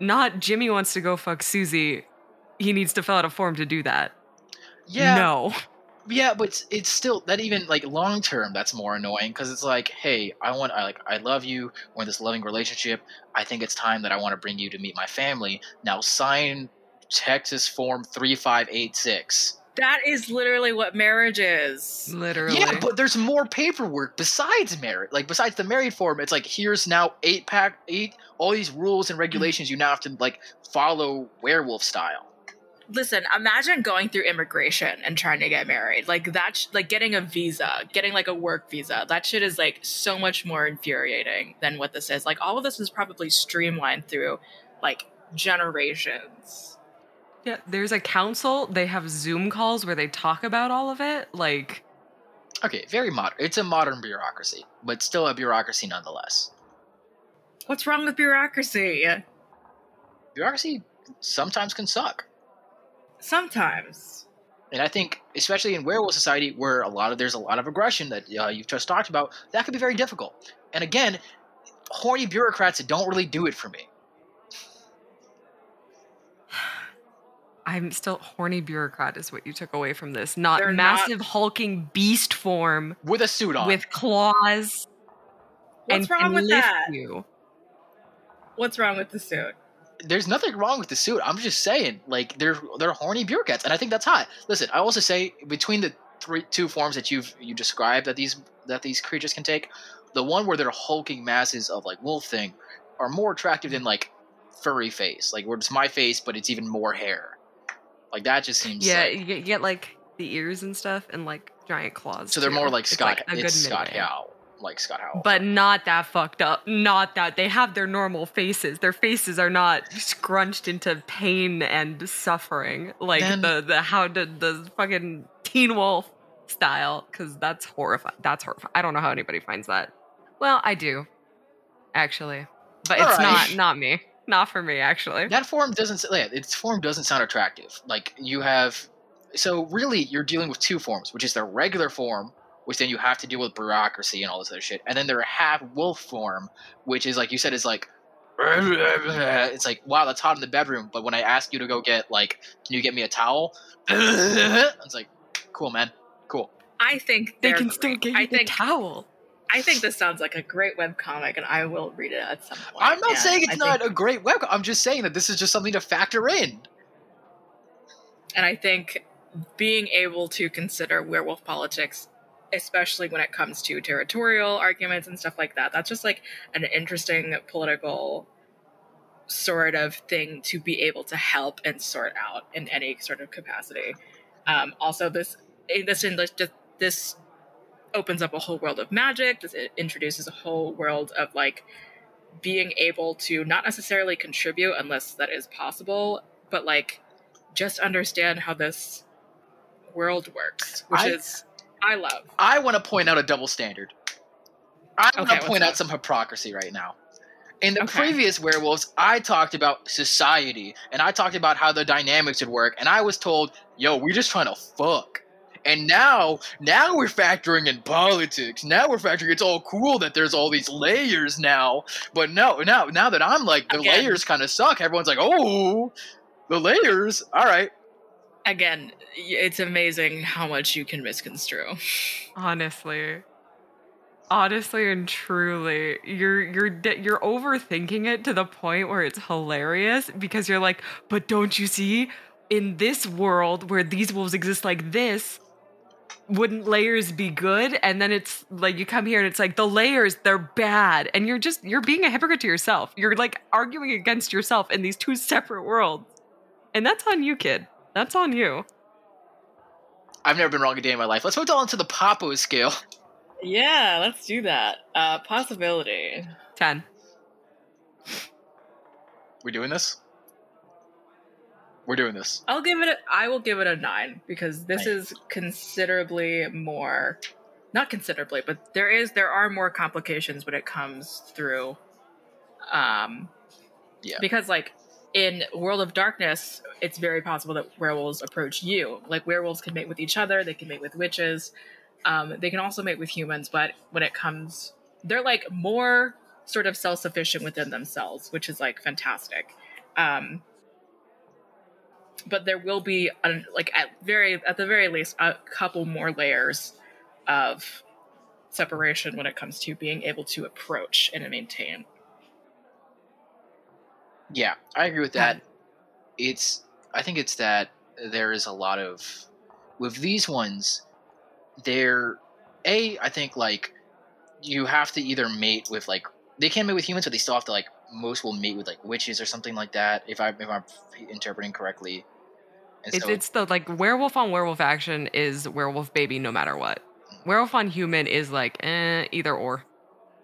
Not Jimmy wants to go fuck Susie. He needs to fill out a form to do that. Yeah. No. Yeah, but it's, it's still that even like long term that's more annoying because it's like, hey, I want I like I love you. We're in this loving relationship. I think it's time that I want to bring you to meet my family. Now sign Texas Form three five eight six. That is literally what marriage is. Literally. Yeah, but there's more paperwork besides marriage. Like besides the married form, it's like here's now eight pack eight all these rules and regulations you now have to like follow werewolf style. Listen, imagine going through immigration and trying to get married. Like that, sh- like getting a visa, getting like a work visa. That shit is like so much more infuriating than what this is. Like all of this is probably streamlined through like generations. Yeah, there's a council. They have Zoom calls where they talk about all of it. Like, Okay, very modern. It's a modern bureaucracy, but still a bureaucracy nonetheless. What's wrong with bureaucracy? Bureaucracy sometimes can suck. Sometimes. And I think, especially in werewolf society, where a lot of there's a lot of aggression that uh, you've just talked about, that could be very difficult. And again, horny bureaucrats don't really do it for me. I'm still horny bureaucrat is what you took away from this. Not They're not- massive hulking beast form With a suit on. with claws What's and wrong can with lift that? you. What's wrong with the suit? there's nothing wrong with the suit. I'm just saying, like they're they're horny bureaucrats, and I think that's hot. Listen, I also say between the three two forms that you've you described that these that these creatures can take, the one where they're hulking masses of like wolf thing are more attractive than like furry face, like where it's my face but it's even more hair. Like that just seems Yeah, like- you get, you get like the ears and stuff and like giant claws. so they're too. more like It's, Scott. a it's Scott. Howe. like Scott Howell. but not that fucked up. Not that they have their normal faces. Their faces are not scrunched into pain and suffering like Then- the the how did the fucking Teen Wolf style because that's horrifying. That's horrifying. I don't know how anybody finds that. Well, I do, actually, but it's Alright. not not me. Not for me, actually. that form doesn't yeah, its form doesn't sound attractive. Like you have so really you're dealing with two forms, which is their regular form, which then you have to deal with bureaucracy and all this other shit, and then their half wolf form, which is like you said is like it's like wow that's hot in the bedroom, but when I ask you to go get like can you get me a towel, it's like cool man, cool. I think They they're can still great. get you I think towel. I think this sounds like a great webcomic, and I will read it at some point. I'm not And saying it's I not think- a great web. I'm just saying that this is just something to factor in. and I think being able to consider werewolf politics, especially when it comes to territorial arguments and stuff like that, that's just like an interesting political sort of thing to be able to help and sort out in any sort of capacity. Um, also, this this this this opens up a whole world of magic. It introduces a whole world of like being able to not necessarily contribute unless that is possible, but like just understand how this world works, which I- is I love. I want to point out a double standard. I want Okay, to point out that? some hypocrisy right now. In the Okay. previous werewolves, I talked about society and I talked about how the dynamics would work, and I was told, "Yo, we're just trying to fuck." And now, now we're factoring in politics. Now we're factoring. It's all cool that there's all these layers now. But no, now, now that I'm like the Again. layers kind of suck. Everyone's like, "Oh, the layers." All right. Again, it's amazing how much you can misconstrue. honestly honestly and truly you're you're you're overthinking it to the point where it's hilarious because you're like but don't you see in this world where these wolves exist like this wouldn't layers be good and then it's like you come here and it's like the layers they're bad and you're just you're being a hypocrite to yourself you're like arguing against yourself in these two separate worlds and that's on you kid that's on you I've never been wrong a day in my life. Let's move on to the Papo scale. Yeah, let's do that. Uh, possibility. 10 We're doing this? We're doing this. I'll give it. A, I will give it a nine because this is considerably more. Not considerably, but there is there are more complications when it comes through. Um, Yeah. Because like in World of Darkness, it's very possible that werewolves approach you. Like werewolves can mate with each other. They can mate with witches. Um, they can also mate with humans. But when it comes, they're like more sort of self sufficient within themselves, which is like fantastic. Um, but there will be a, like at very at the very least a couple more layers of separation when it comes to being able to approach and maintain. Yeah, I agree with that. It's I think it's that there is a lot of with these ones they're a I think like you have to either mate with like they can't mate with humans but they still have to like most will mate with like witches or something like that if I if I'm interpreting correctly. And It's so it's the like werewolf on werewolf action is werewolf baby no matter what. Werewolf on human is like eh, either or.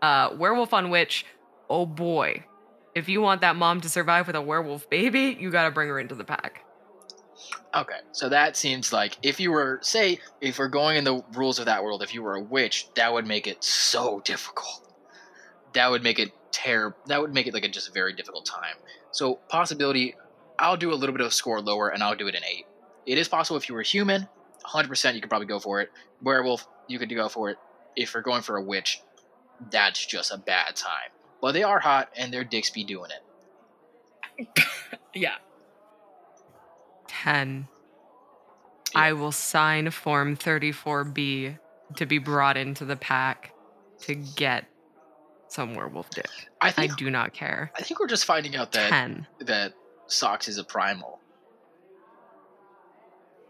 Uh, werewolf on witch, oh boy, if you want that mom to survive with a werewolf baby, you gotta bring her into the pack. Okay, so that seems like if you were, say, if we're going in the rules of that world, if you were a witch, that would make it so difficult. That would make it terrible. That would make it like a just very difficult time. So possibility, I'll do a little bit of score lower, and I'll do it in eight. It is possible if you were human, 100% you could probably go for it. Werewolf, you could go for it. If you're going for a witch, that's just a bad time. But they are hot, and their dicks be doing it. Yeah. 10. I will sign Form 34B to be brought into the pack to get some werewolf dick. I I do not care. I think we're just finding out that 10. that Socks is a primal.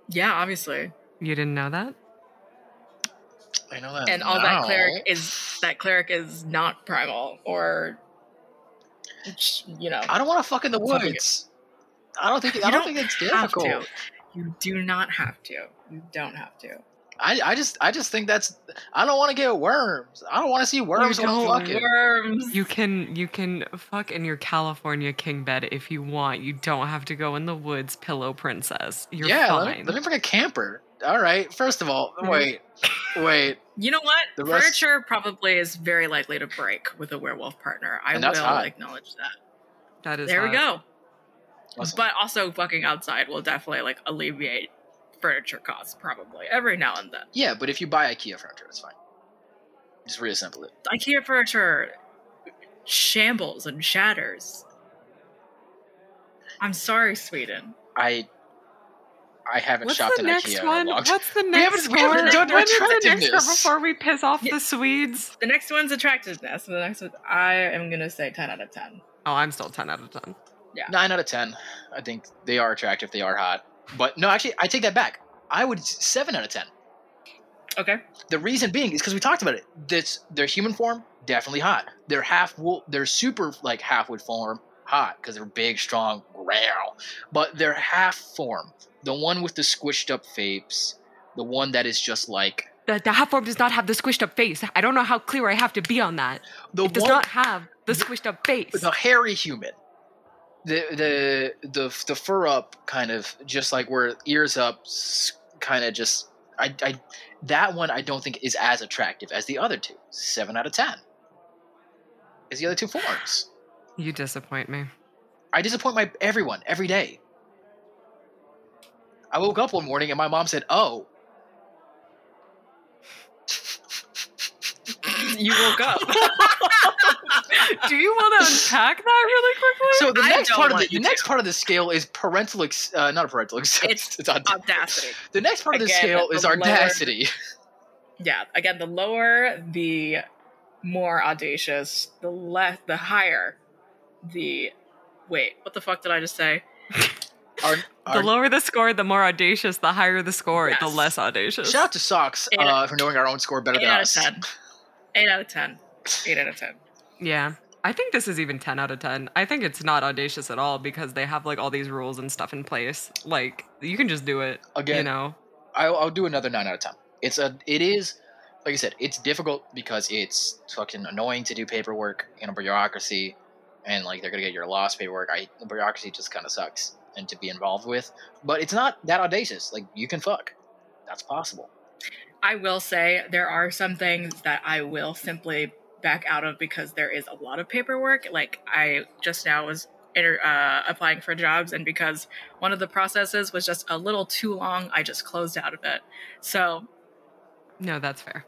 Yeah, obviously. You didn't know that? I know that. And all that cleric is that cleric is not primal or you know. I don't want to fuck in the Fuck it. woods. I don't think. I don't, don't think it's difficult. to. You do not have to. You don't have to. I, I just I just think that's I don't want to get worms. I don't want to see worms You when don't fucking. worms. You can you can fuck in your California king bed if you want. You don't have to go in the woods, pillow princess. You're yeah, let me, let me bring a camper. All right. First of all, Mhm. wait, wait. You know what? The rest- Furniture probably is very likely to break with a werewolf partner. I will hot. acknowledge that. that is there we go. Awesome. But also, fucking outside will definitely like alleviate furniture costs, probably every now and then. Yeah, but if you buy IKEA furniture, it's fine. Just reassemble it. IKEA furniture shambles and shatters. I'm sorry, Sweden. I I haven't What's shopped the in next IKEA one? in a long time. What's the We next haven't- we haven't score? done What is the next attractiveness. score before we piss off Yeah. the Swedes? The next one's attractiveness. The next one, I am gonna say 10 out of 10. Oh, I'm still 10 out of 10. Yeah, Nine out of ten. I think they are attractive. They are hot. But no, actually, I take that back. I would seven out of ten. Okay. The reason being is because we talked about it. This their human form definitely hot. Their half wool, their super like half wood form hot because they're big, strong, growl. But their half form, the one with the squished up face, the one that is just like The, the half form does not have the squished up face. I don't know how clear I have to be on that. the It does one, not have the squished up face. the hairy human. The the the the fur up kind of just like where ears up, kind of just I I that one I don't think is as attractive as the other two. Seven out of ten. Is the other two forms. You disappoint me. I disappoint my everyone every day. I woke up one morning and my mom said, "Oh, You woke up. Do you want to unpack that really quickly? so the I next part of the, the next part of the scale is parental ex, uh, not a parental Ex, It's aud- Audacity. the next part of the scale the is lower- audacity. Yeah. Again, the lower, the more audacious. The less, the higher, the. Wait, what the fuck did I just say? Our, the lower the score, the more audacious. The higher the score, the less audacious. Shout out to Socks uh, for knowing our own score better than out of us. Ten. Eight out of ten. Eight out of ten. Yeah. I think this is even 10 out of 10. I think it's not audacious at all because they have like all these rules and stuff in place. Like you can just do it, Again, you know. I'll, I'll do another nine out of ten. It's a, it is, like I said, it's difficult because it's fucking annoying to do paperwork in a bureaucracy, and like they're gonna get your lost paperwork. I the bureaucracy just kind of sucks and to be involved with, but it's not that audacious. Like you can fuck, that's possible. I will say there are some things that I will simply back out of because there is a lot of paperwork. Like I just now was inter- uh, applying for jobs, and because one of the processes was just a little too long, I just closed out of it. So No, that's fair.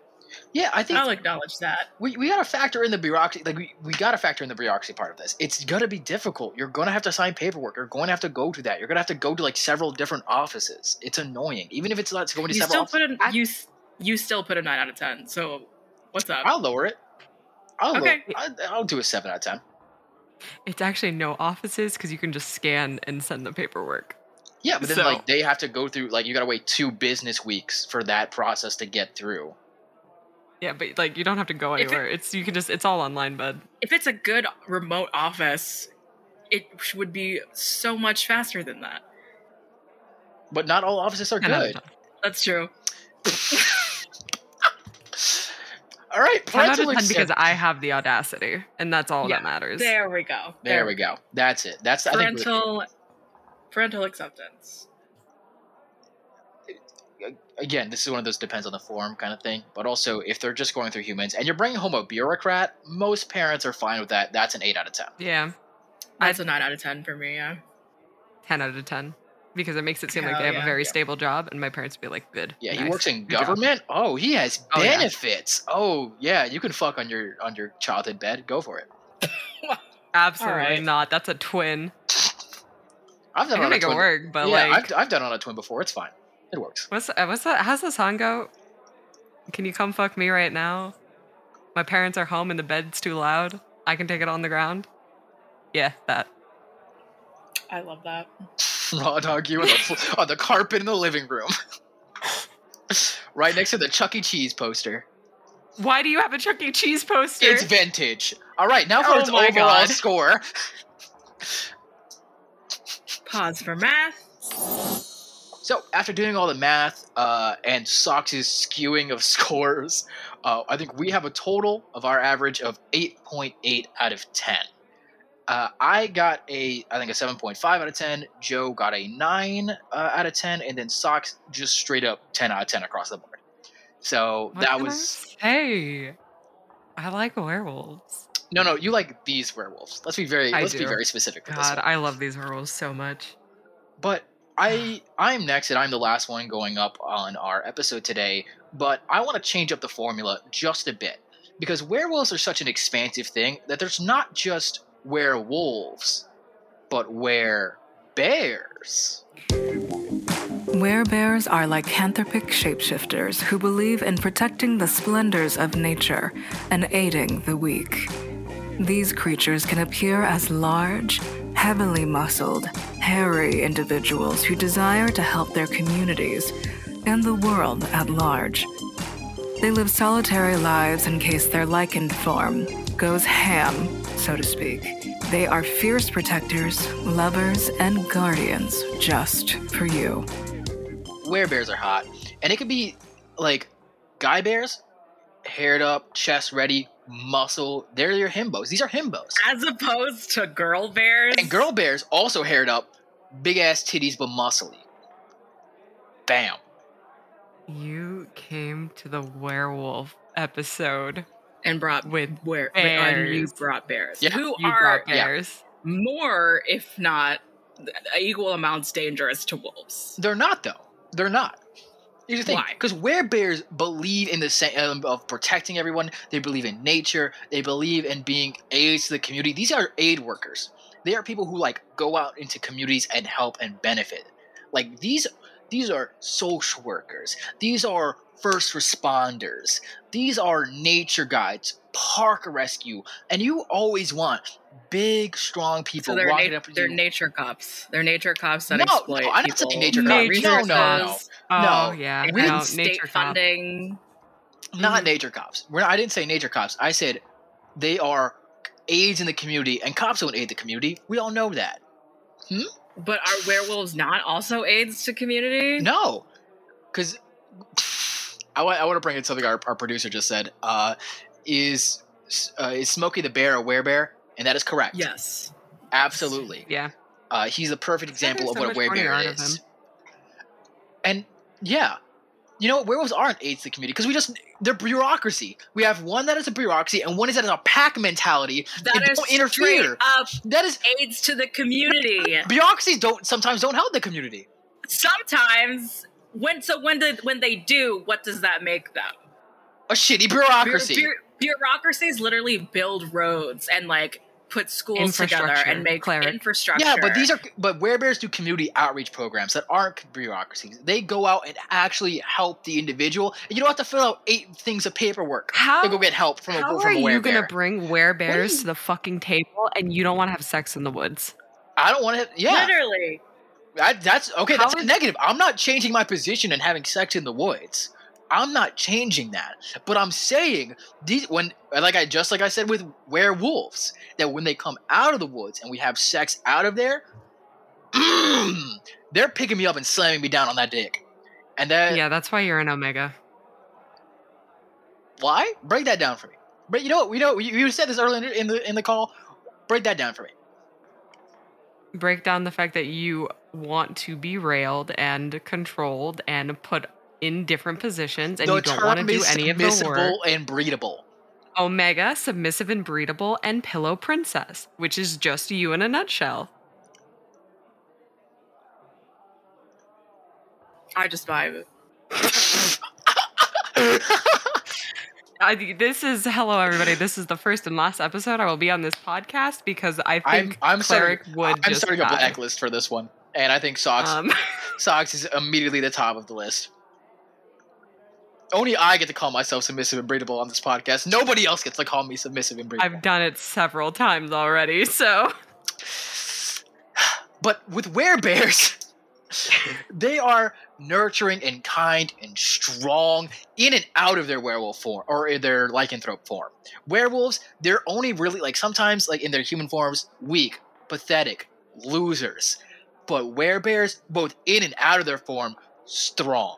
Yeah, I think I'll acknowledge that. we, we gotta factor in the bureaucracy like we, we gotta factor in the bureaucracy part of this it's gonna be difficult you're gonna have to sign paperwork you're going to have to go to that you're gonna have to go to like several different offices it's annoying even if it's not going to You several still offices, put a you s- you still put a nine out of ten. So what's up? i'll lower it i'll, Okay. lower, I'll, I'll do a 7 out of 10 It's actually no offices because you can just scan and send the paperwork. yeah but then So- like they have to go through like you gotta wait two business weeks for that process to get through Yeah, but like you don't have to go If it- anywhere. it's you can just it's all online, bud. if it's a good remote office, it sh- would be so much faster than that. but not all offices are 10 out of good That's true. all right 10 out of parental 10 because I have the audacity, and that's all Yeah, that matters. There we go. there we go that's it that's I think Parental parental acceptance. again, this is one of those depends on the form kind of thing. But also, if they're just going through humans and you're bringing home a bureaucrat, most parents are fine with that. That's an eight out of ten. Yeah, That's a nine out of ten for me. Yeah. 10 out of 10 because it makes it seem like they have yeah. a very Yeah. stable job, and my parents would be like, "Good." Yeah, he works in government. Oh, he has Oh, yeah. benefits. Oh, yeah, you can fuck on your on your childhood bed. Go for it. Absolutely Alright. not. That's a twin. I've I done can it on a make it twin. work, but yeah, like, I've, I've done on a twin before. It's fine. It works. what's uh, what's that? How's the song go? Can you come fuck me right now? My parents are home and the bed's too loud. I can take it on the ground. Yeah, that. I love that. Raw dog you on the, on the carpet in the living room, right next to the Chuck E. Cheese poster. Why do you have a Chuck E. Cheese poster? It's vintage. All right, now for Oh its overall God. score. Pause for math. So after doing all the math uh, and Socks' skewing of scores, uh, I think we have a total of our average of 8.8 out of 10. Uh, I got a, I think a 7.5 out of 10. Joe got a 9 uh, out of 10, and then Socks just straight up 10 out of 10 across the board. So What that was Hey, I like werewolves. no, no. You like these werewolves? Let's be very, I let's be very specific with God. I love these werewolves so much. But I I'm next and I'm the last one going up on our episode today, but I want to change up the formula just a bit because werewolves are such an expansive thing that there's not just werewolves, but were bears. Werebears are lycanthropic shapeshifters who believe in protecting the splendors of nature and aiding the weak. These creatures can appear as large, heavily muscled, hairy individuals who desire to help their communities and the world at large. They live solitary lives in case their lichened form goes ham, so to speak. They are fierce protectors, lovers, and guardians just for you. Werebears are hot, and it could be like guy bears, haired up, chest ready, muscle. They're your himbos. These are himbos. As opposed to girl bears. And girl bears also haired up, big ass titties but muscly. Bam. You came to the werewolf episode and brought with where and you bears. brought bears Yeah, who You are bears. more, if not equal amounts dangerous to wolves. They're not though. They're not. Here's the thing, Why? because werebears believe in the same um, of protecting everyone. They believe in nature. They believe in being aids to the community. These are aid workers. They are people who like go out into communities and help and benefit. Like these, these are social workers. These are first responders. These are nature guides, park rescue, and you always want big, strong people So they're, walking na- up they're nature cops. They're nature cops that No, no, exploit I'm not saying people. nature cops. Resources, No, no, no. Oh No, yeah, we no, didn't state nature cop. funding. not nature cops. We're not, I didn't say nature cops. I said they are aids in the community, and cops don't aid the community. We all know that. Hmm? But are werewolves not also aids to community? No, because I want I want to bring in something our, our producer just said. Uh, is uh, is Smokey the Bear a werebear? And that is correct. Yes. absolutely. Yeah, Uh, he's a perfect I've example of so what a much funny werebear is. And yeah, you know, werewolves aren't aids to the community because we just they're bureaucracy. We have one that is a bureaucracy and one is that is a pack mentality. That and is don't interfere. up That is aids to the community. bureaucracies don't sometimes don't help the community. Sometimes when so when did when they do, what does that make them? A shitty bureaucracy. bu- bureaucracies literally build roads and like put schools together and make Claire. infrastructure. yeah, but these are but werebears do community outreach programs that aren't bureaucracies. They go out and actually help the individual. And you don't have to fill out eight things of paperwork How to go get help from a how from are a you gonna bring werebears you- to the fucking table and you don't want to have sex in the woods? I don't want to. Yeah, literally. I, that's okay. How That's a is- negative. I'm not changing my position and having sex in the woods. I'm not changing that. But I'm saying these when like I just like I said with werewolves that when they come out of the woods and we have sex out of there, they're picking me up and slamming me down on that dick. And that yeah, that's why you're an omega. why? Break that down for me. But you know what? We know you, you said this earlier in the in the call. Break that down for me. Break down the fact that you want to be railed and controlled and put in different positions, and the you don't want to do any of the work. submissible and breedable. Omega, submissive and breedable, and pillow princess, which is just you in a nutshell. I just vibe. I, this is hello everybody. This is the first and last episode I will be on this podcast because I I'm think I'm Cleric starting, would I'm just starting a die. blacklist for this one, and I think socks Um, socks is immediately the top of the list. Only I get to call myself submissive and breedable on this podcast. Nobody else gets to call me submissive and breedable. I've done it several times already, so But with werebears, they are nurturing and kind and strong in and out of their werewolf form or in their lycanthrope form. Werewolves, they're only really like sometimes like in their human forms weak, pathetic, losers. But werebears, both in and out of their form, strong,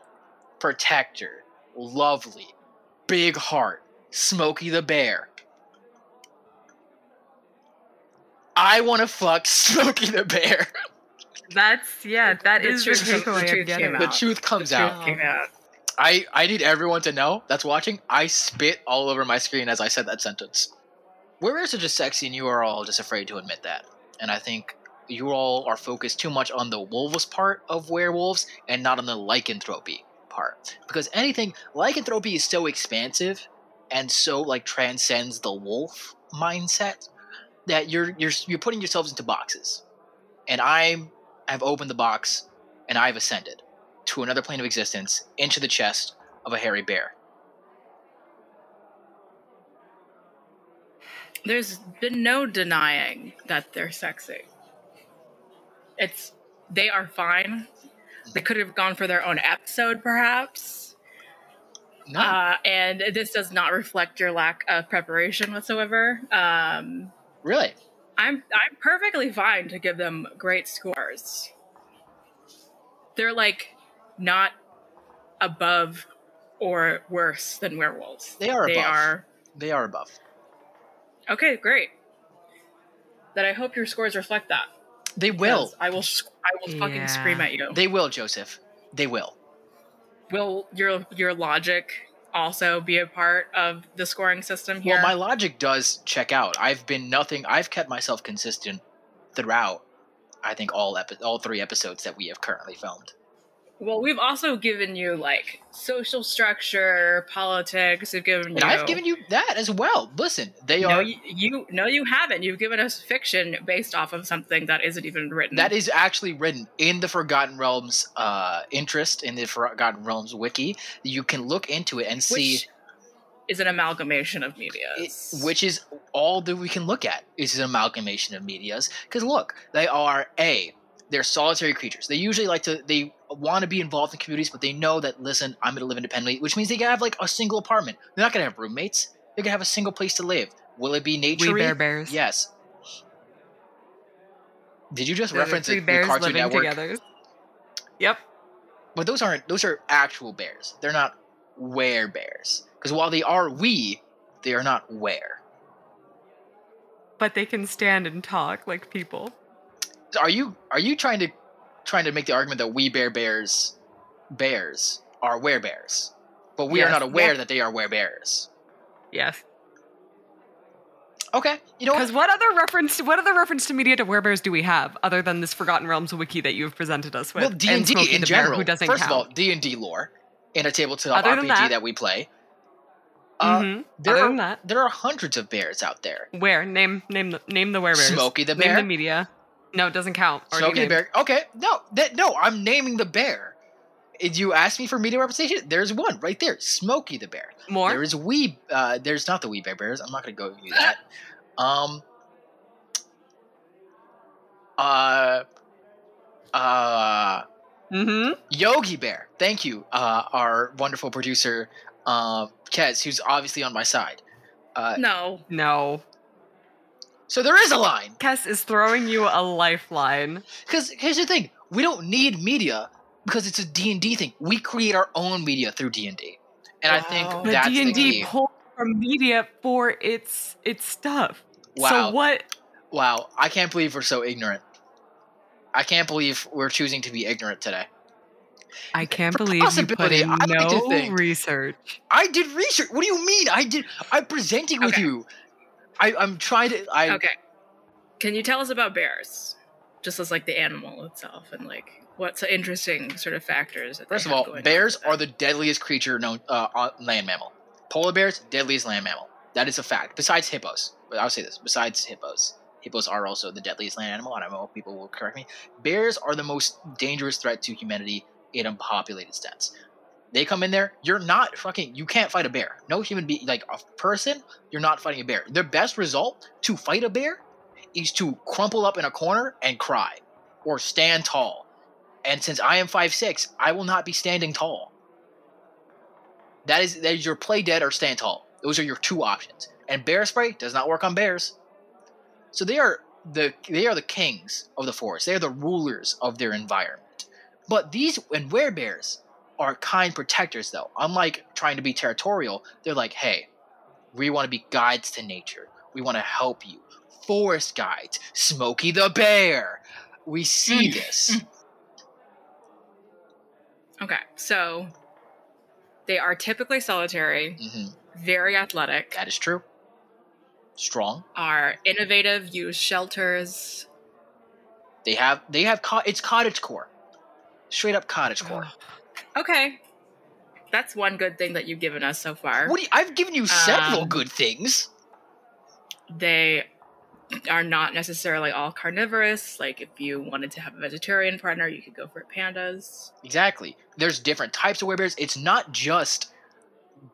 protector, lovely, big heart, Smokey the Bear. I want to fuck Smokey the Bear. That's yeah. That The is the truth- the takeaway truth I'm getting. came the truth comes Truth out. came out. I, I need everyone to know that's watching. I spit all over my screen as I said that sentence. Werebears are just sexy, and you are all just afraid to admit that. And I think you all are focused too much on the wolves part of werewolves and not on the lycanthropy part. Because anything lycanthropy is so expansive and so like transcends the wolf mindset that you're you're you're putting yourselves into boxes. And I have opened the box and I've ascended to another plane of existence into the chest of a hairy bear. There's been no denying that they're sexy. It's they are fine. They could have gone for their own episode, perhaps. No, Uh, and this does not reflect your lack of preparation whatsoever. Um, really. I'm I'm perfectly fine to give them great scores. They're like not above or worse than werewolves. They are They above. are They are above. okay. Great. Then I hope your scores reflect that. They will. I will. I will fucking Yeah. scream at you. They will, Joseph. They will. will your your logic also be a part of the scoring system here? Well, my logic does check out. I've been nothing. I've kept myself consistent throughout. I think all epi- all three episodes that we have currently filmed. Well, we've also given you like social structure, politics. We've given you. I've given you that as well. Listen, they No, are. you, you no, you haven't. You've given us fiction based off of something that isn't even written. That is actually written in the Forgotten Realms uh, interest in the Forgotten Realms wiki. You can look into it and see. which is an amalgamation of media. it, which is all that we can look at is an amalgamation of medias because look they are a they're solitary creatures. They usually like to they want to be involved in communities but they know that listen i'm going to live independently which means they can have like a single apartment. They're not going to have roommates. They're going to have a single place to live. Will it be nature We Bare Bears. yes. Did you just They're reference the, the cartoon living network? together. Yep. but those aren't those are actual bears. They're not where bears. Because while they are we they are not where But they can stand and talk like people. Are you are you trying to trying to make the argument that We Bare Bears bears are were bears, but we are not aware Yeah. that they are were bears? Yes. Okay, you know Because what? what other reference? What other reference to media to werebears do we have other than this Forgotten Realms wiki that you have presented us with? Well, D and D in the Bear, general. who doesn't First count. of all, D and D lore in a tabletop RPG that, that- we play. Uh, Mhm. there Other are that, there are hundreds of bears out there. where name name the name the werebears. Smokey the Name Bear? the media. No, it doesn't count. Already Smokey the bear. Okay, no, that no, I'm naming the bear. Did you ask me for media representation? There's one right there, Smokey the bear. More. There is wee. Uh, there's not the We Bare Bears. I'm not gonna go do that. Um. Uh. Uh. mm-hmm. Yogi Bear. Thank you, uh, our wonderful producer, uh, Kez, who's obviously on my side. Uh, no, No. So there is a line. Kess is throwing you a lifeline. Because here's the thing: we don't need media because it's a D and D thing. We create our own media through D and D, and I think that's D and D pulls from media for its its stuff. Wow. So what? Wow, I can't believe we're so ignorant. I can't believe we're choosing to be ignorant today. I can't For believe you put possibility, in I no think- research. I did research. What do you mean? I did. I'm presenting with you. I, I'm trying to. I okay. Can you tell us about bears, just as like the animal itself, and like what's the interesting sort of factors? First of all, bears are the deadliest creature known uh, on land mammal. Polar bears, deadliest land mammal. That is a fact. Besides hippos, but I'll say this: besides hippos, hippos are also the deadliest land animal. I don't know if people will correct me. Bears are the most dangerous threat to humanity in a populated sense. They come in there, you're not fucking. You can't fight a bear. No human being, like a person, you're not fighting a bear. The best result to fight a bear is to crumple up in a corner and cry, or stand tall. And since I am 5'6", I will not be standing tall. That is that is your play dead or stand tall. Those are your two options. And bear spray does not work on bears. So they are the they are the kings of the forest. They are the rulers of their environment. But these and werebears are kind protectors though. Unlike trying to be territorial, they're like, hey, we want to be guides to nature. We want to help you. Forest guides. Smokey the Bear. We see Mm. this. Okay, so they are typically solitary, hmm very athletic, That is true. Strong. are innovative, use shelters. They have they have co- it's cottage core. Straight up cottage core. Okay. That's one good thing that you've given us so far. What you, I've given you several Um, good things. They are not necessarily all carnivorous. Like if you wanted to have a vegetarian partner, you could go for pandas. Exactly. There's different types of werebears. It's not just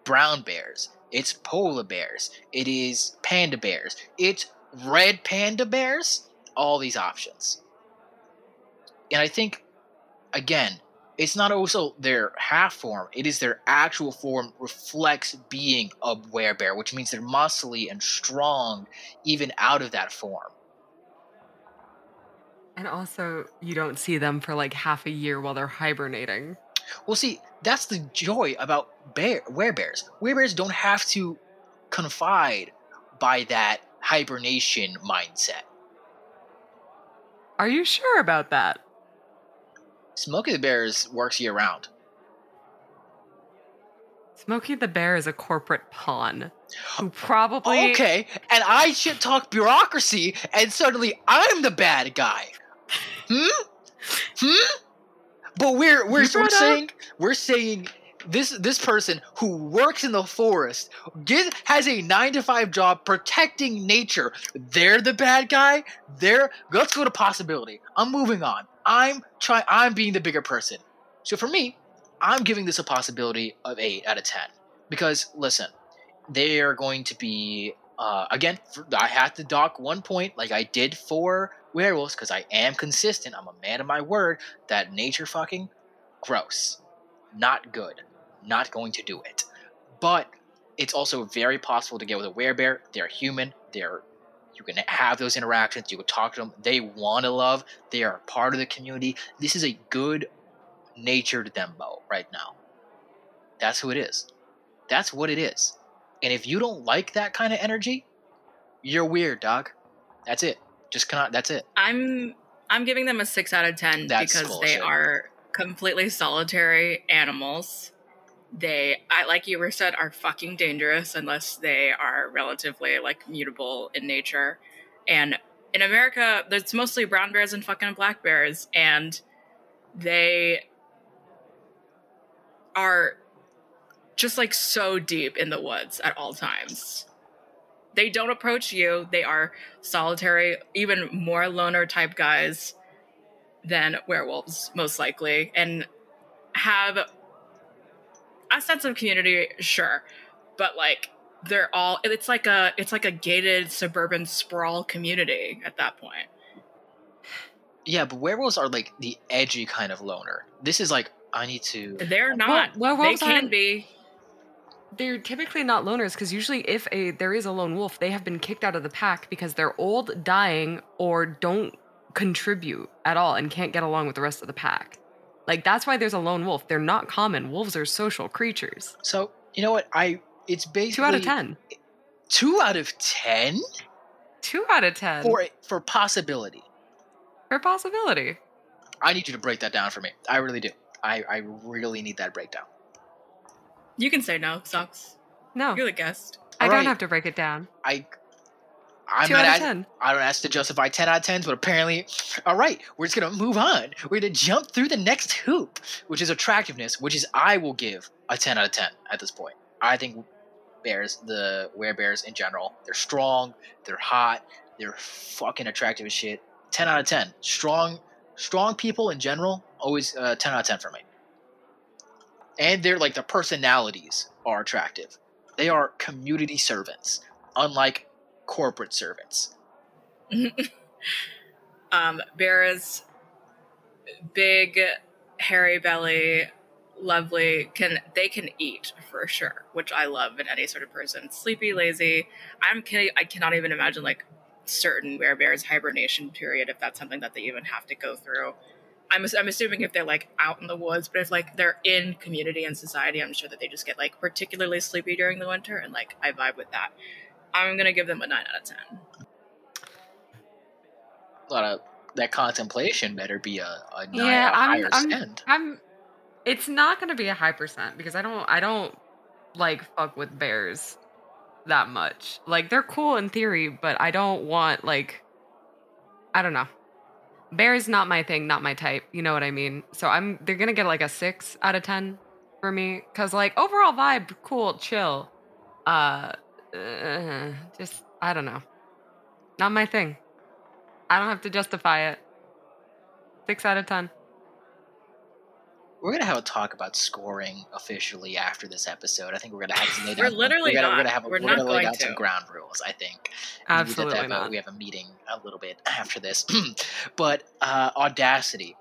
brown bears. It's polar bears. It is panda bears. It's red panda bears. All these options. And I think, again, it's not also their half form. It is their actual form reflects being a werebear, which means they're muscly and strong even out of that form. And also, you don't see them for like half a year while they're hibernating. Well, see, that's the joy about bear werebears. Werebears don't have to confide by that hibernation mindset. Are you sure about that? Smokey the Bears works year round. Smokey the Bear is a corporate pawn who probably Okay, and I should talk bureaucracy, and suddenly I'm the bad guy. Hmm? Hmm? But we're we're, we're saying we're saying this this person who works in the forest get, has a nine to five job protecting nature. They're the bad guy. They're let's go to possibility. I'm moving on. I'm trying. I'm being the bigger person. So for me, I'm giving this a possibility of eight out of ten because listen, they are going to be uh, again. I have to dock one point like I did for werewolves because I am consistent. I'm a man of my word. That nature fucking gross, not good, not going to do it. But it's also very possible to get with a werebear. They're human. They're you can have those interactions. You can talk to them. They want to love. They are part of the community. This is a good natured Dembo right now. That's who it is. That's what it is. And if you don't like that kind of energy, you're weird, dog. That's it. Just cannot. That's it. I'm I'm giving them a six out of ten That's because they are completely solitary animals. They, I like you were said, are fucking dangerous unless they are relatively like mutable in nature. And in America, there's mostly brown bears and fucking black bears, and they are just like so deep in the woods at all times. They don't approach you. They are solitary, even more loner type guys than werewolves, most likely, and have a sense of community, sure, but like they're all it's like a it's like a gated suburban sprawl community at that point. Yeah, but werewolves are like the edgy kind of loner. This is like I need to. They're not. well, they werewolves can be. they're typically not loners because usually if a there is a lone wolf, they have been kicked out of the pack because they're old, dying, or don't contribute at all and can't get along with the rest of the pack. Like that's why there's a lone wolf. They're not common. Wolves are social creatures. So you know what? I it's basically Two out of ten. Two out of ten Two out of ten for for possibility. for possibility. I need you to break that down for me. I really do. I I really need that breakdown. You can say no, sucks. No, You're the guest. I Alright. don't have to break it down. I. I'm Two not out of ten. I don't ask to justify 10 out of 10s, but apparently, all right, we're just going to move on. We're to jump through the next hoop, which is attractiveness, which is I will give a 10 out of 10 at this point. I think bears, the wear werebears in general, they're strong, they're hot, they're fucking attractive as shit. 10 out of 10. Strong, strong people in general, always uh, 10 out of 10 for me. And they're like, the personalities are attractive. They are community servants, unlike corporate servants. um, bears, big, hairy belly, lovely. Can they can eat for sure, which I love in any sort of person. Sleepy, lazy. I'm I cannot even imagine like certain where bears hibernation period if that's something that they even have to go through. I'm, I'm assuming if they're like out in the woods, but if like they're in community and society, I'm sure that they just get like particularly sleepy during the winter, and like I vibe with that. I'm gonna give them a nine out of ten. A lot of that contemplation better be a, a nine Yeah, out I'm- higher I'm- send. I'm. It's not gonna be a high percent because I don't. I don't like fuck with bears that much. Like they're cool in theory, but I don't want like. I don't know. Bears not my thing, not my type. You know what I mean? So I'm. They're gonna get like a six out of ten for me because like overall vibe, cool, chill. Uh, uh, just I don't know. Not my thing. I don't have to justify it. Six out of ten. We're gonna have a talk about scoring officially after this episode. I think we're gonna have to lay We're down. literally we're gonna, not. We're gonna have. A, We're we're gonna lay down to. some ground rules. I think. We Absolutely have a- not. we have a meeting a little bit after this, but uh, audacity.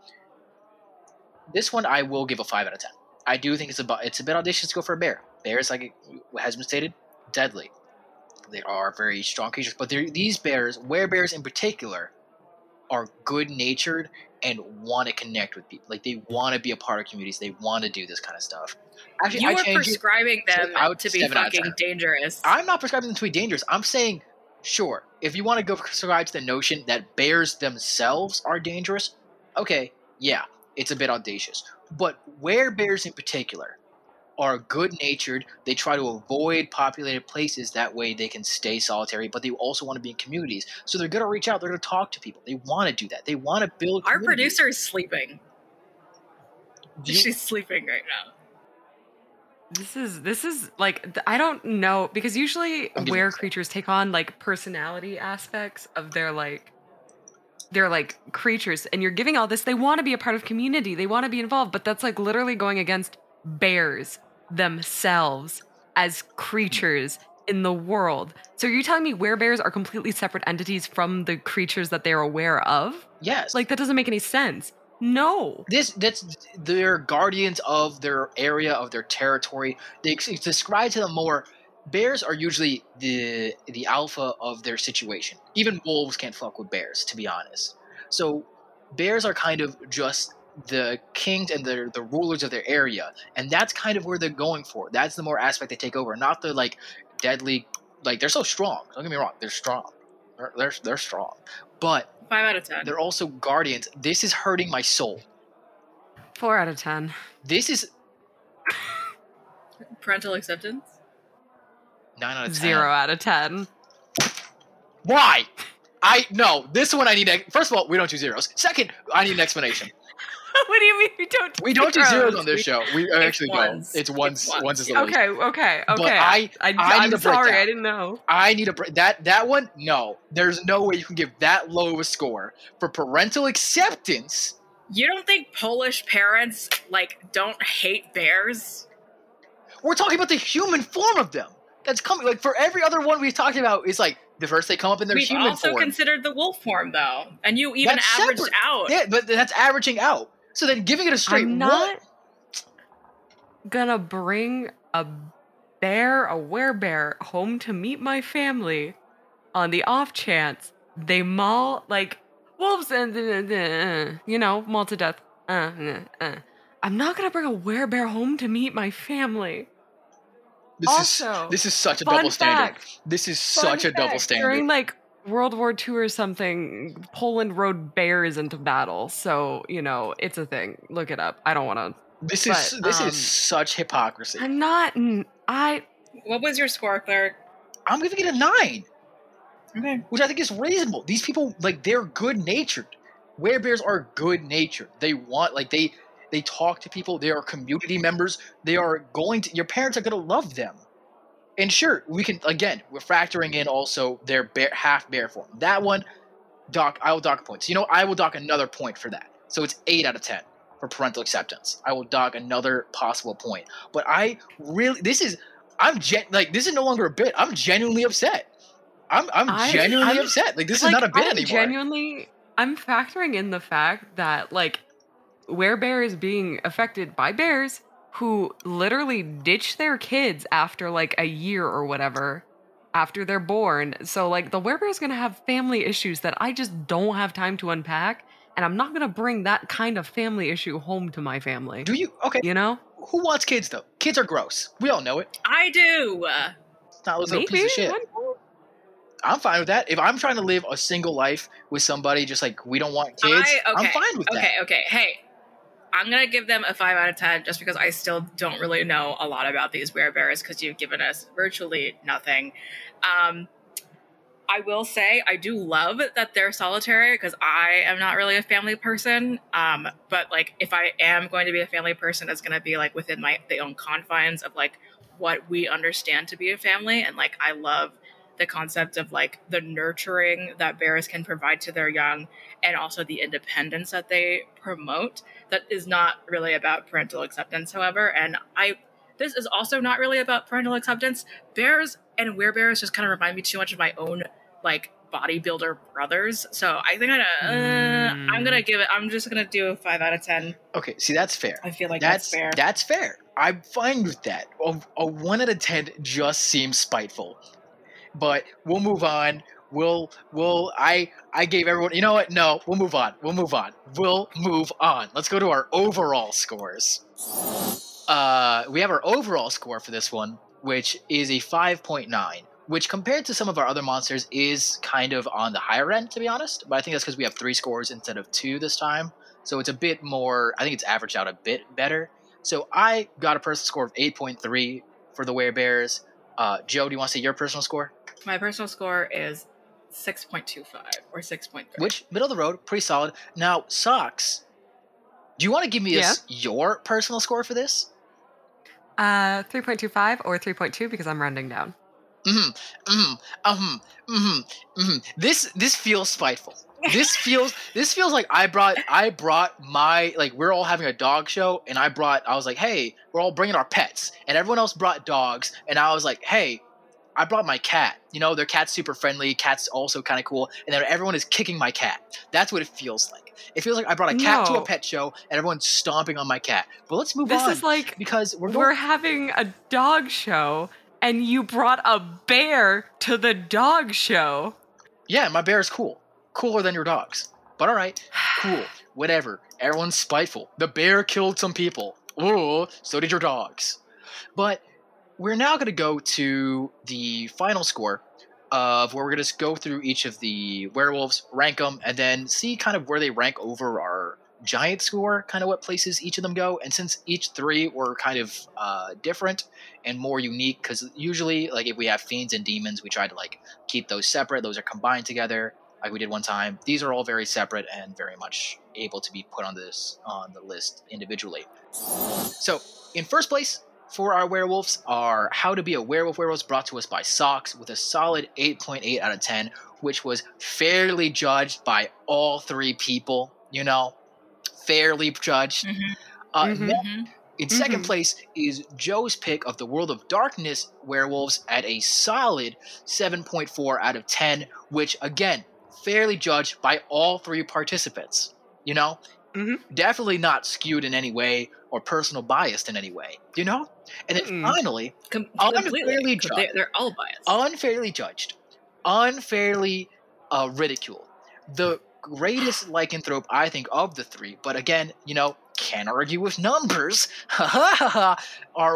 This one I will give a five out of ten. I do think it's a it's a bit audacious to go for a bear. Bears, like it has been stated, deadly. They are very strong creatures, but they're, these bears, bears in particular, are good natured and want to connect with people. Like they want to be a part of communities. They want to do this kind of stuff. Actually, You I are it. prescribing them would to be out fucking dangerous. I'm not prescribing them to be dangerous. I'm saying, sure, if you want to go prescribe to the notion that bears themselves are dangerous, okay, yeah, it's a bit audacious. But where bears in particular are good natured, they try to avoid populated places. That way they can stay solitary, but they also want to be in communities. So they're going to reach out, they're going to talk to people. They want to do that. They want to build Our communities. producer is sleeping. You- She's sleeping right now. This is this is like I don't know because usually where creatures take on like personality aspects of their like they're like creatures and you're giving all this they want to be a part of community they want to be involved but that's like literally going against bears themselves as creatures in the world. So you're telling me where bears are completely separate entities from the creatures that they're aware of? Yes. like that doesn't make any sense. No. This that's they're guardians of their area of their territory they describe to them more. Bears are usually the the alpha of their situation. Even wolves can't fuck with bears to be honest. So bears are kind of just the kings and the the rulers of their area and that's kind of where they're going for that's the more aspect they take over not the like deadly like they're so strong don't get me wrong they're strong they're, they're, they're strong but Five out of ten. they're also guardians this is hurting my soul four out of ten this is Parental acceptance. nine out of ten. zero out of ten Why? I no. This one I need. a- First of all, we don't do zeros. Second, I need an explanation. what do you mean we don't do We don't do zeros on this We- show. We actually ones. don't. It's ones. It's ones, Ones is the yeah. least. Okay, okay, But okay. I- I, I am sorry. I didn't know. I need a br- that that one. No, there's no way you can give that low of a score for parental acceptance. You don't think Polish parents like don't hate bears? We're talking about the human form of them. That's coming. Like for every other one we've talked about, is like the first they come up in their We've human also form. considered the wolf form though, and you even That's averaged separate. out. yeah, but that's averaging out. So then giving it a straight I'm not gonna bring a bear, a werebear, home to meet my family on the off chance they maul like wolves and uh, you know maul to death. Uh, uh, uh. I'm not gonna bring a werebear home to meet my family. This Also, is this is such a double standard. This is such a double standard. During like World War II or something, Poland rode bears into battle. So, you know, it's a thing. Look it up. I don't want to. This is this um, is such hypocrisy. I'm not. I. What was your score, Cleric? I'm giving it a nine, Okay. which I think is reasonable. These people like they're good natured. Werebears are good natured. They want like they they talk to people. They are community members. They are going to your parents are going to love them. And sure, we can again we're factoring in also their bear, half bear form. That one, doc, I will dock points. You know, I will dock another point for that. So it's eight out of ten for parental acceptance. I will dock another possible point. But I really, this is, I'm gen, like this is no longer a bit. I'm genuinely upset. I'm I'm I- genuinely I'm- upset. Like this like, is not a bit I'm anymore. Genuinely, I'm factoring in the fact that like werebear is being affected by bears who literally ditch their kids after like a year or whatever after they're born. So like the werebear is gonna have family issues that I just don't have time to unpack, and I'm not gonna bring that kind of family issue home to my family. Do you? Okay. You know? Who wants kids though? Kids are gross. We all know it. I do. It's not a little piece of shit. I'm fine with that. If I'm trying to live a single life with somebody, just like we don't want kids, I, okay, I'm fine with okay, that. Okay, okay. Hey, I'm gonna give them a five out of ten just because I still don't really know a lot about these werebears because you've given us virtually nothing. Um, I will say I do love that they're solitary because I am not really a family person. Um, but like if I am going to be a family person, it's gonna be like within my the own confines of like what we understand to be a family, and like I love the concept of like the nurturing that bears can provide to their young and also the independence that they promote that is not really about parental acceptance however and i this is also not really about parental acceptance bears and werebears just kind of remind me too much of my own like bodybuilder brothers so i think i'm gonna uh, i'm gonna give it i'm just gonna do a five out of ten Okay, see that's fair. i feel like that's that's, fair That's fair. I'm fine with that. A, a one out of ten just seems spiteful, but we'll move on. We'll we'll I I gave everyone. You know what? No, we'll move on. We'll move on. We'll move on. Let's go to our overall scores. Uh, we have our overall score for this one, which is a five point nine. Which compared to some of our other monsters is kind of on the higher end, to be honest. But I think that's because we have three scores instead of two this time. So it's a bit more, I think it's averaged out a bit better. So I got a personal score of 8.3 for the Werebears. Uh, Joe, do you want to say your personal score? my personal score is 6.25 or 6.3 Which, middle of the road, pretty solid. Now, Socks, do you want to give me Yeah. us your personal score for this? Uh, 3.25 or 3.2 because I'm rounding down. Mm-hmm, mm-hmm, um, mm-hmm, mm-hmm. This, this feels spiteful. This feels this feels like I brought I brought my like we're all having a dog show and I brought I was like hey we're all bringing our pets and everyone else brought dogs and I was like hey I brought my cat you know their cat's super friendly cat's also kind of cool and then everyone is kicking my cat that's what it feels like it feels like I brought a cat to a pet show and everyone's stomping on my cat but let's move This on This is like because we're we're going having a dog show and you brought a bear to the dog show. yeah my bear is cool cooler than your dogs but all right cool, whatever. Everyone's spiteful. The bear killed some people. Oh, so did your dogs. But we're now going to go to the final score of where we're going to go through each of the werewolves, rank them, and then see kind of where they rank over our giant score, kind of what places each of them go. And since each three were kind of uh, different and more unique, because usually, like if we have fiends and demons, we try to like keep those separate. Those are combined together like we did one time. These are all very separate and very much able to be put on this on the list individually. So, in first place for our werewolves are How to Be a Werewolf Werewolves brought to us by Socks with a solid 8.8 out of 10, which was fairly judged by all three people, you know, fairly judged. Mhm. Uh, Mhm. then Mhm. in second Mhm. place is Joe's pick of the World of Darkness werewolves at a solid 7.4 out of 10, which again, fairly judged by all three participants. You know? Mhm. Definitely not skewed in any way or personal biased in any way. You know? And then Mm-mm. finally, Com- Unfairly judged. They, they're all biased. unfairly judged, unfairly uh, ridiculed. The greatest lycanthrope, I think, of the three, but again, you know, can't argue with numbers, are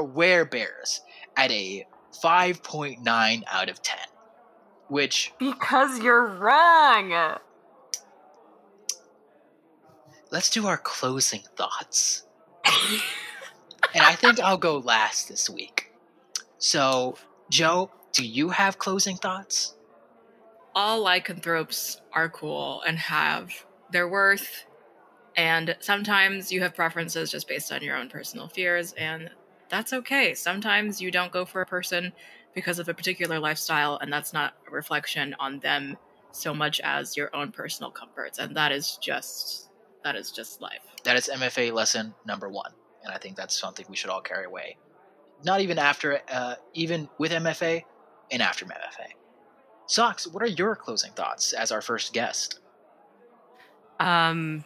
werebears at a 5.9 out of 10. Which, Because you're wrong. Let's do our closing thoughts. and I think I'll go last this week. So, Joe, do you have closing thoughts? all lycanthropes are cool and have their worth and sometimes you have preferences just based on your own personal fears and that's okay sometimes you don't go for a person because of a particular lifestyle and that's not a reflection on them so much as your own personal comforts and that is just that is just life That is MFA lesson number one, and I think that's something we should all carry away. Not even after, uh, even with MFA, and after MFA. Socks, what are your closing thoughts as our first guest? Um,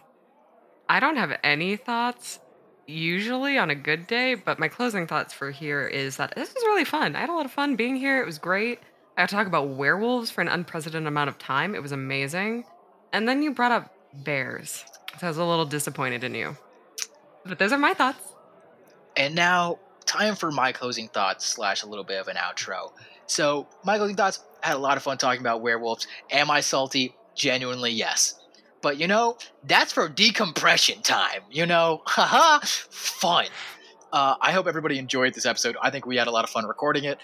I don't have any thoughts usually on a good day, but my closing thoughts for here is that this was really fun. I had a lot of fun being here. It was great. I got to talk about werewolves for an unprecedented amount of time. It was amazing. And then you brought up bears. So I was a little disappointed in you. But those are my thoughts. And now, time for my closing thoughts slash a little bit of an outro. So, my closing thoughts had a lot of fun talking about werewolves. Am I salty? Genuinely, yes. But you know, that's for decompression time. You know, haha, fun. Uh, I hope everybody enjoyed this episode. I think we had a lot of fun recording it.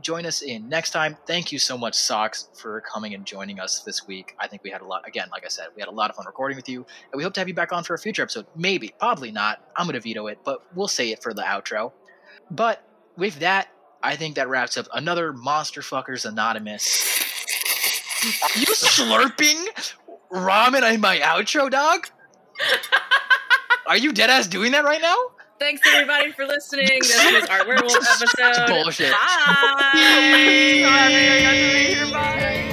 Join us in next time. Thank you so much, Socks, for coming and joining us this week. I think we had a lot, again, like I said, we had a lot of fun recording with you. And we hope to have you back on for a future episode. Maybe, probably not. I'm going to veto it, but we'll say it for the outro. But with that, I think that wraps up another Monster Fuckers Anonymous. Are you slurping ramen in my outro, dog? Are you dead ass doing that right now? Thanks everybody for listening. This was our werewolf episode. Bullshit. Bye. So happy I got to be here. Bye.